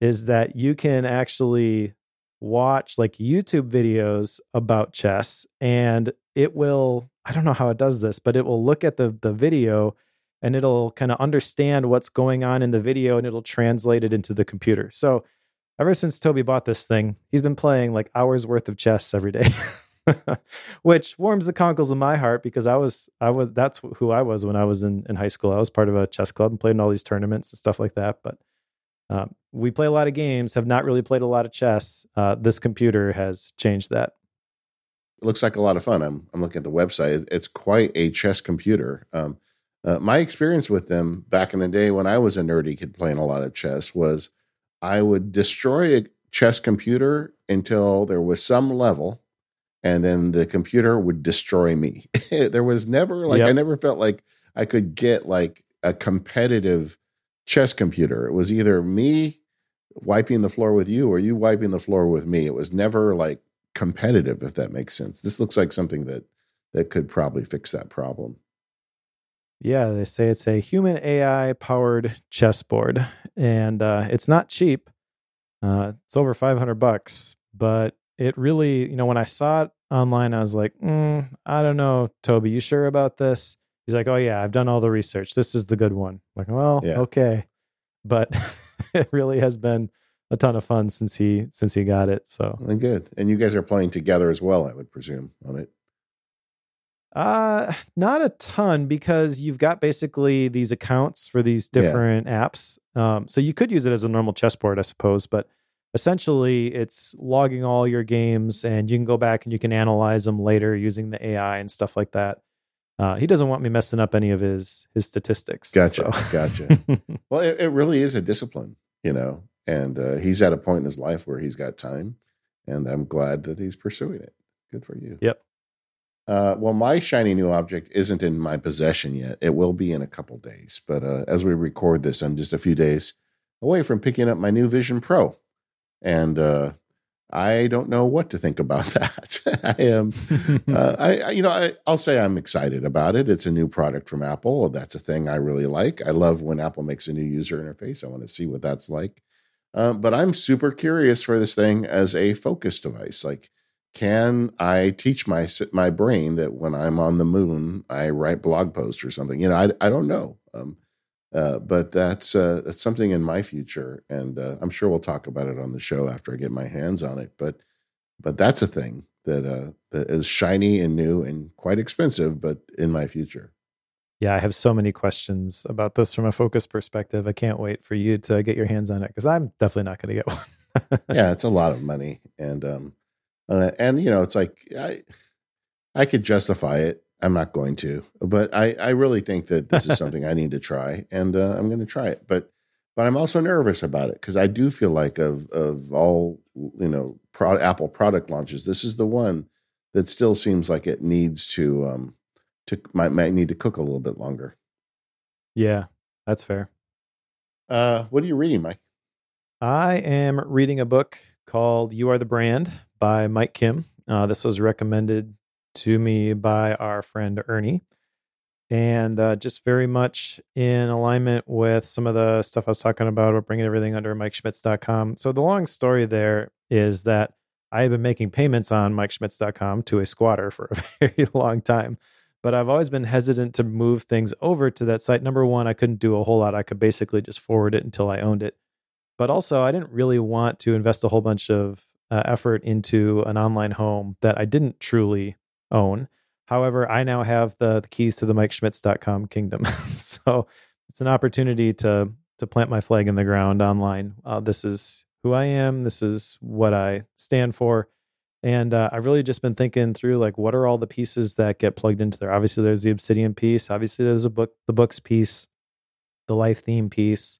Speaker 1: is that you can actually watch like YouTube videos about chess and it will I don't know how it does this, but it will look at the the video and it'll kind of understand what's going on in the video and it'll translate it into the computer. So ever since Toby bought this thing, he's been playing like hours worth of chess every day. which warms the conkles of my heart because I was I was that's who I was when I was in, in high school. I was part of a chess club and played in all these tournaments and stuff like that. But um, we play a lot of games, have not really played a lot of chess. Uh, this computer has changed that.
Speaker 2: It looks like a lot of fun. I'm I'm looking at the website. It's quite a chess computer. Um, uh, my experience with them back in the day when I was a nerdy kid playing a lot of chess was I would destroy a chess computer until there was some level and then the computer would destroy me. there was never like yep. I never felt like I could get like a competitive chess computer. It was either me wiping the floor with you or you wiping the floor with me. It was never like competitive if that makes sense. This looks like something that that could probably fix that problem.
Speaker 1: Yeah, they say it's a human AI powered chessboard and uh, it's not cheap. Uh, it's over 500 bucks, but it really, you know, when I saw it online, I was like, mm, I don't know, Toby, you sure about this? He's like, Oh yeah, I've done all the research. This is the good one. I'm like, well, yeah. okay, but it really has been a ton of fun since he since he got it. So
Speaker 2: good, and you guys are playing together as well, I would presume, on it.
Speaker 1: Uh, not a ton because you've got basically these accounts for these different yeah. apps. Um, so you could use it as a normal chessboard, I suppose, but essentially it's logging all your games and you can go back and you can analyze them later using the AI and stuff like that. Uh, he doesn't want me messing up any of his his statistics.
Speaker 2: Gotcha, so. gotcha. well, it, it, really is a discipline, you know, and uh, he's at a point in his life where he's got time, and I'm glad that he's pursuing it. Good for you.
Speaker 1: Yep.
Speaker 2: Uh, well, my shiny new object isn't in my possession yet. It will be in a couple days, but uh, as we record this, I'm just a few days away from picking up my new Vision Pro and uh, I don't know what to think about that. I am, uh, I you know, I, I'll say I'm excited about it. It's a new product from Apple. That's a thing I really like. I love when Apple makes a new user interface. I want to see what that's like. Uh, but I'm super curious for this thing as a focus device. Like, can I teach my my brain that when I'm on the moon, I write blog posts or something? You know, I I don't know. Um, uh, but that's uh, that's something in my future, and uh, I'm sure we'll talk about it on the show after I get my hands on it. But but that's a thing that uh, that is shiny and new and quite expensive, but in my future.
Speaker 1: Yeah, I have so many questions about this from a focus perspective. I can't wait for you to get your hands on it because I'm definitely not going to get one.
Speaker 2: yeah, it's a lot of money, and um, uh, and you know, it's like I I could justify it I'm not going to, but I, I really think that this is something I need to try, and uh, I'm going to try it. But but I'm also nervous about it because I do feel like of of all you know pro- Apple product launches, this is the one that still seems like it needs to um to might might need to cook a little bit longer.
Speaker 1: Yeah, that's fair.
Speaker 2: Uh, what are you reading, Mike?
Speaker 1: I am reading a book called "You Are the Brand" by Mike Kim. Uh, this was recommended to me by our friend Ernie. And uh, just very much in alignment with some of the stuff I was talking about, about bringing everything under MikeSchmitz.com. So, the long story there is that I have been making payments on MikeSchmitz.com to a squatter for a very long time. But I've always been hesitant to move things over to that site. Number one, I couldn't do a whole lot. I could basically just forward it until I owned it. But also, I didn't really want to invest a whole bunch of uh, effort into an online home that I didn't truly own. However, I now have the, the keys to the MikeSchmitz.com kingdom. so it's an opportunity to to plant my flag in the ground online. Uh, this is who I am. This is what I stand for. And uh, I've really just been thinking through like what are all the pieces that get plugged into there. Obviously, there's the Obsidian piece. Obviously, there's a book, the books piece, the life theme piece.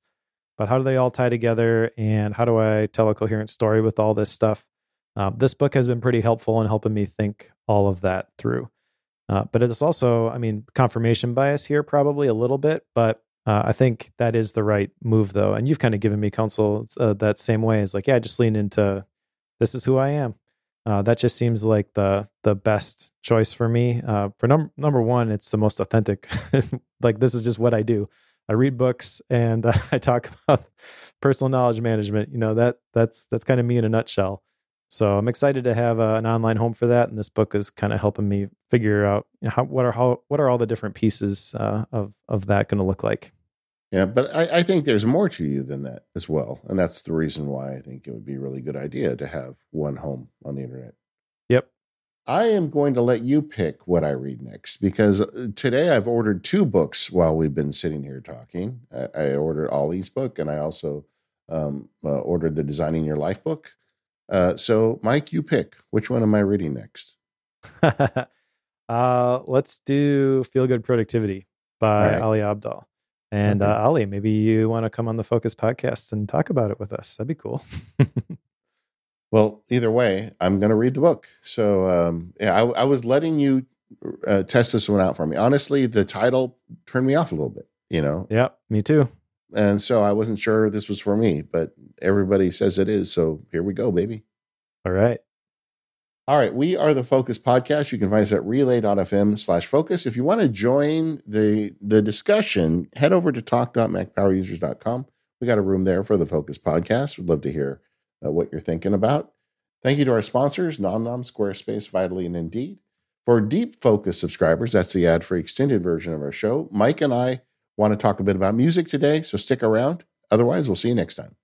Speaker 1: But how do they all tie together? And how do I tell a coherent story with all this stuff? Uh, this book has been pretty helpful in helping me think all of that through. Uh, but it's also, I mean, confirmation bias here, probably a little bit, but uh, I think that is the right move, though. And you've kind of given me counsel uh, that same way. It's like, yeah, just lean into this is who I am. Uh, that just seems like the the best choice for me. Uh, for number number one, it's the most authentic. like this is just what I do. I read books and uh, I talk about personal knowledge management. You know that that's that's kind of me in a nutshell. So I'm excited to have uh, an online home for that, and this book is kind of helping me figure out you know, how what are how what are all the different pieces uh, of of that going to look like.
Speaker 2: Yeah, but I, I, think there's more to you than that as well, and that's the reason why I think it would be a really good idea to have one home on the internet.
Speaker 1: Yep.
Speaker 2: I am going to let you pick what I read next because uh, today I've ordered two books while we've been sitting here talking. I, I ordered Ali's book, and I also um, uh, ordered the Designing Your Life book. Uh, so, Mike, you pick. Which one am I reading next?
Speaker 1: uh, let's do Feel Good Productivity by right. Ali Abdaal. And okay. uh, Ali, maybe you want to come on the Focus podcast and talk about it with us. That'd be cool.
Speaker 2: well, either way, I'm going to read the book. So, um, yeah, I, I, was letting you uh, test this one out for me. Honestly, the title turned me off a little bit. You know.
Speaker 1: Yeah, me too.
Speaker 2: And so I wasn't sure this was for me, but everybody says it is. So here we go, baby.
Speaker 1: All right.
Speaker 2: All right, we are the Focus Podcast. You can find us at relay.fm slash focus. If you want to join the the discussion, head over to talk.macpowerusers.com. We got a room there for the Focus Podcast. We'd love to hear uh, what you're thinking about. Thank you to our sponsors, NomNom, Squarespace, Vitally, and Indeed. For Deep Focus subscribers, that's the ad-free extended version of our show. Mike and I want to talk a bit about music today, so stick around. Otherwise, we'll see you next time.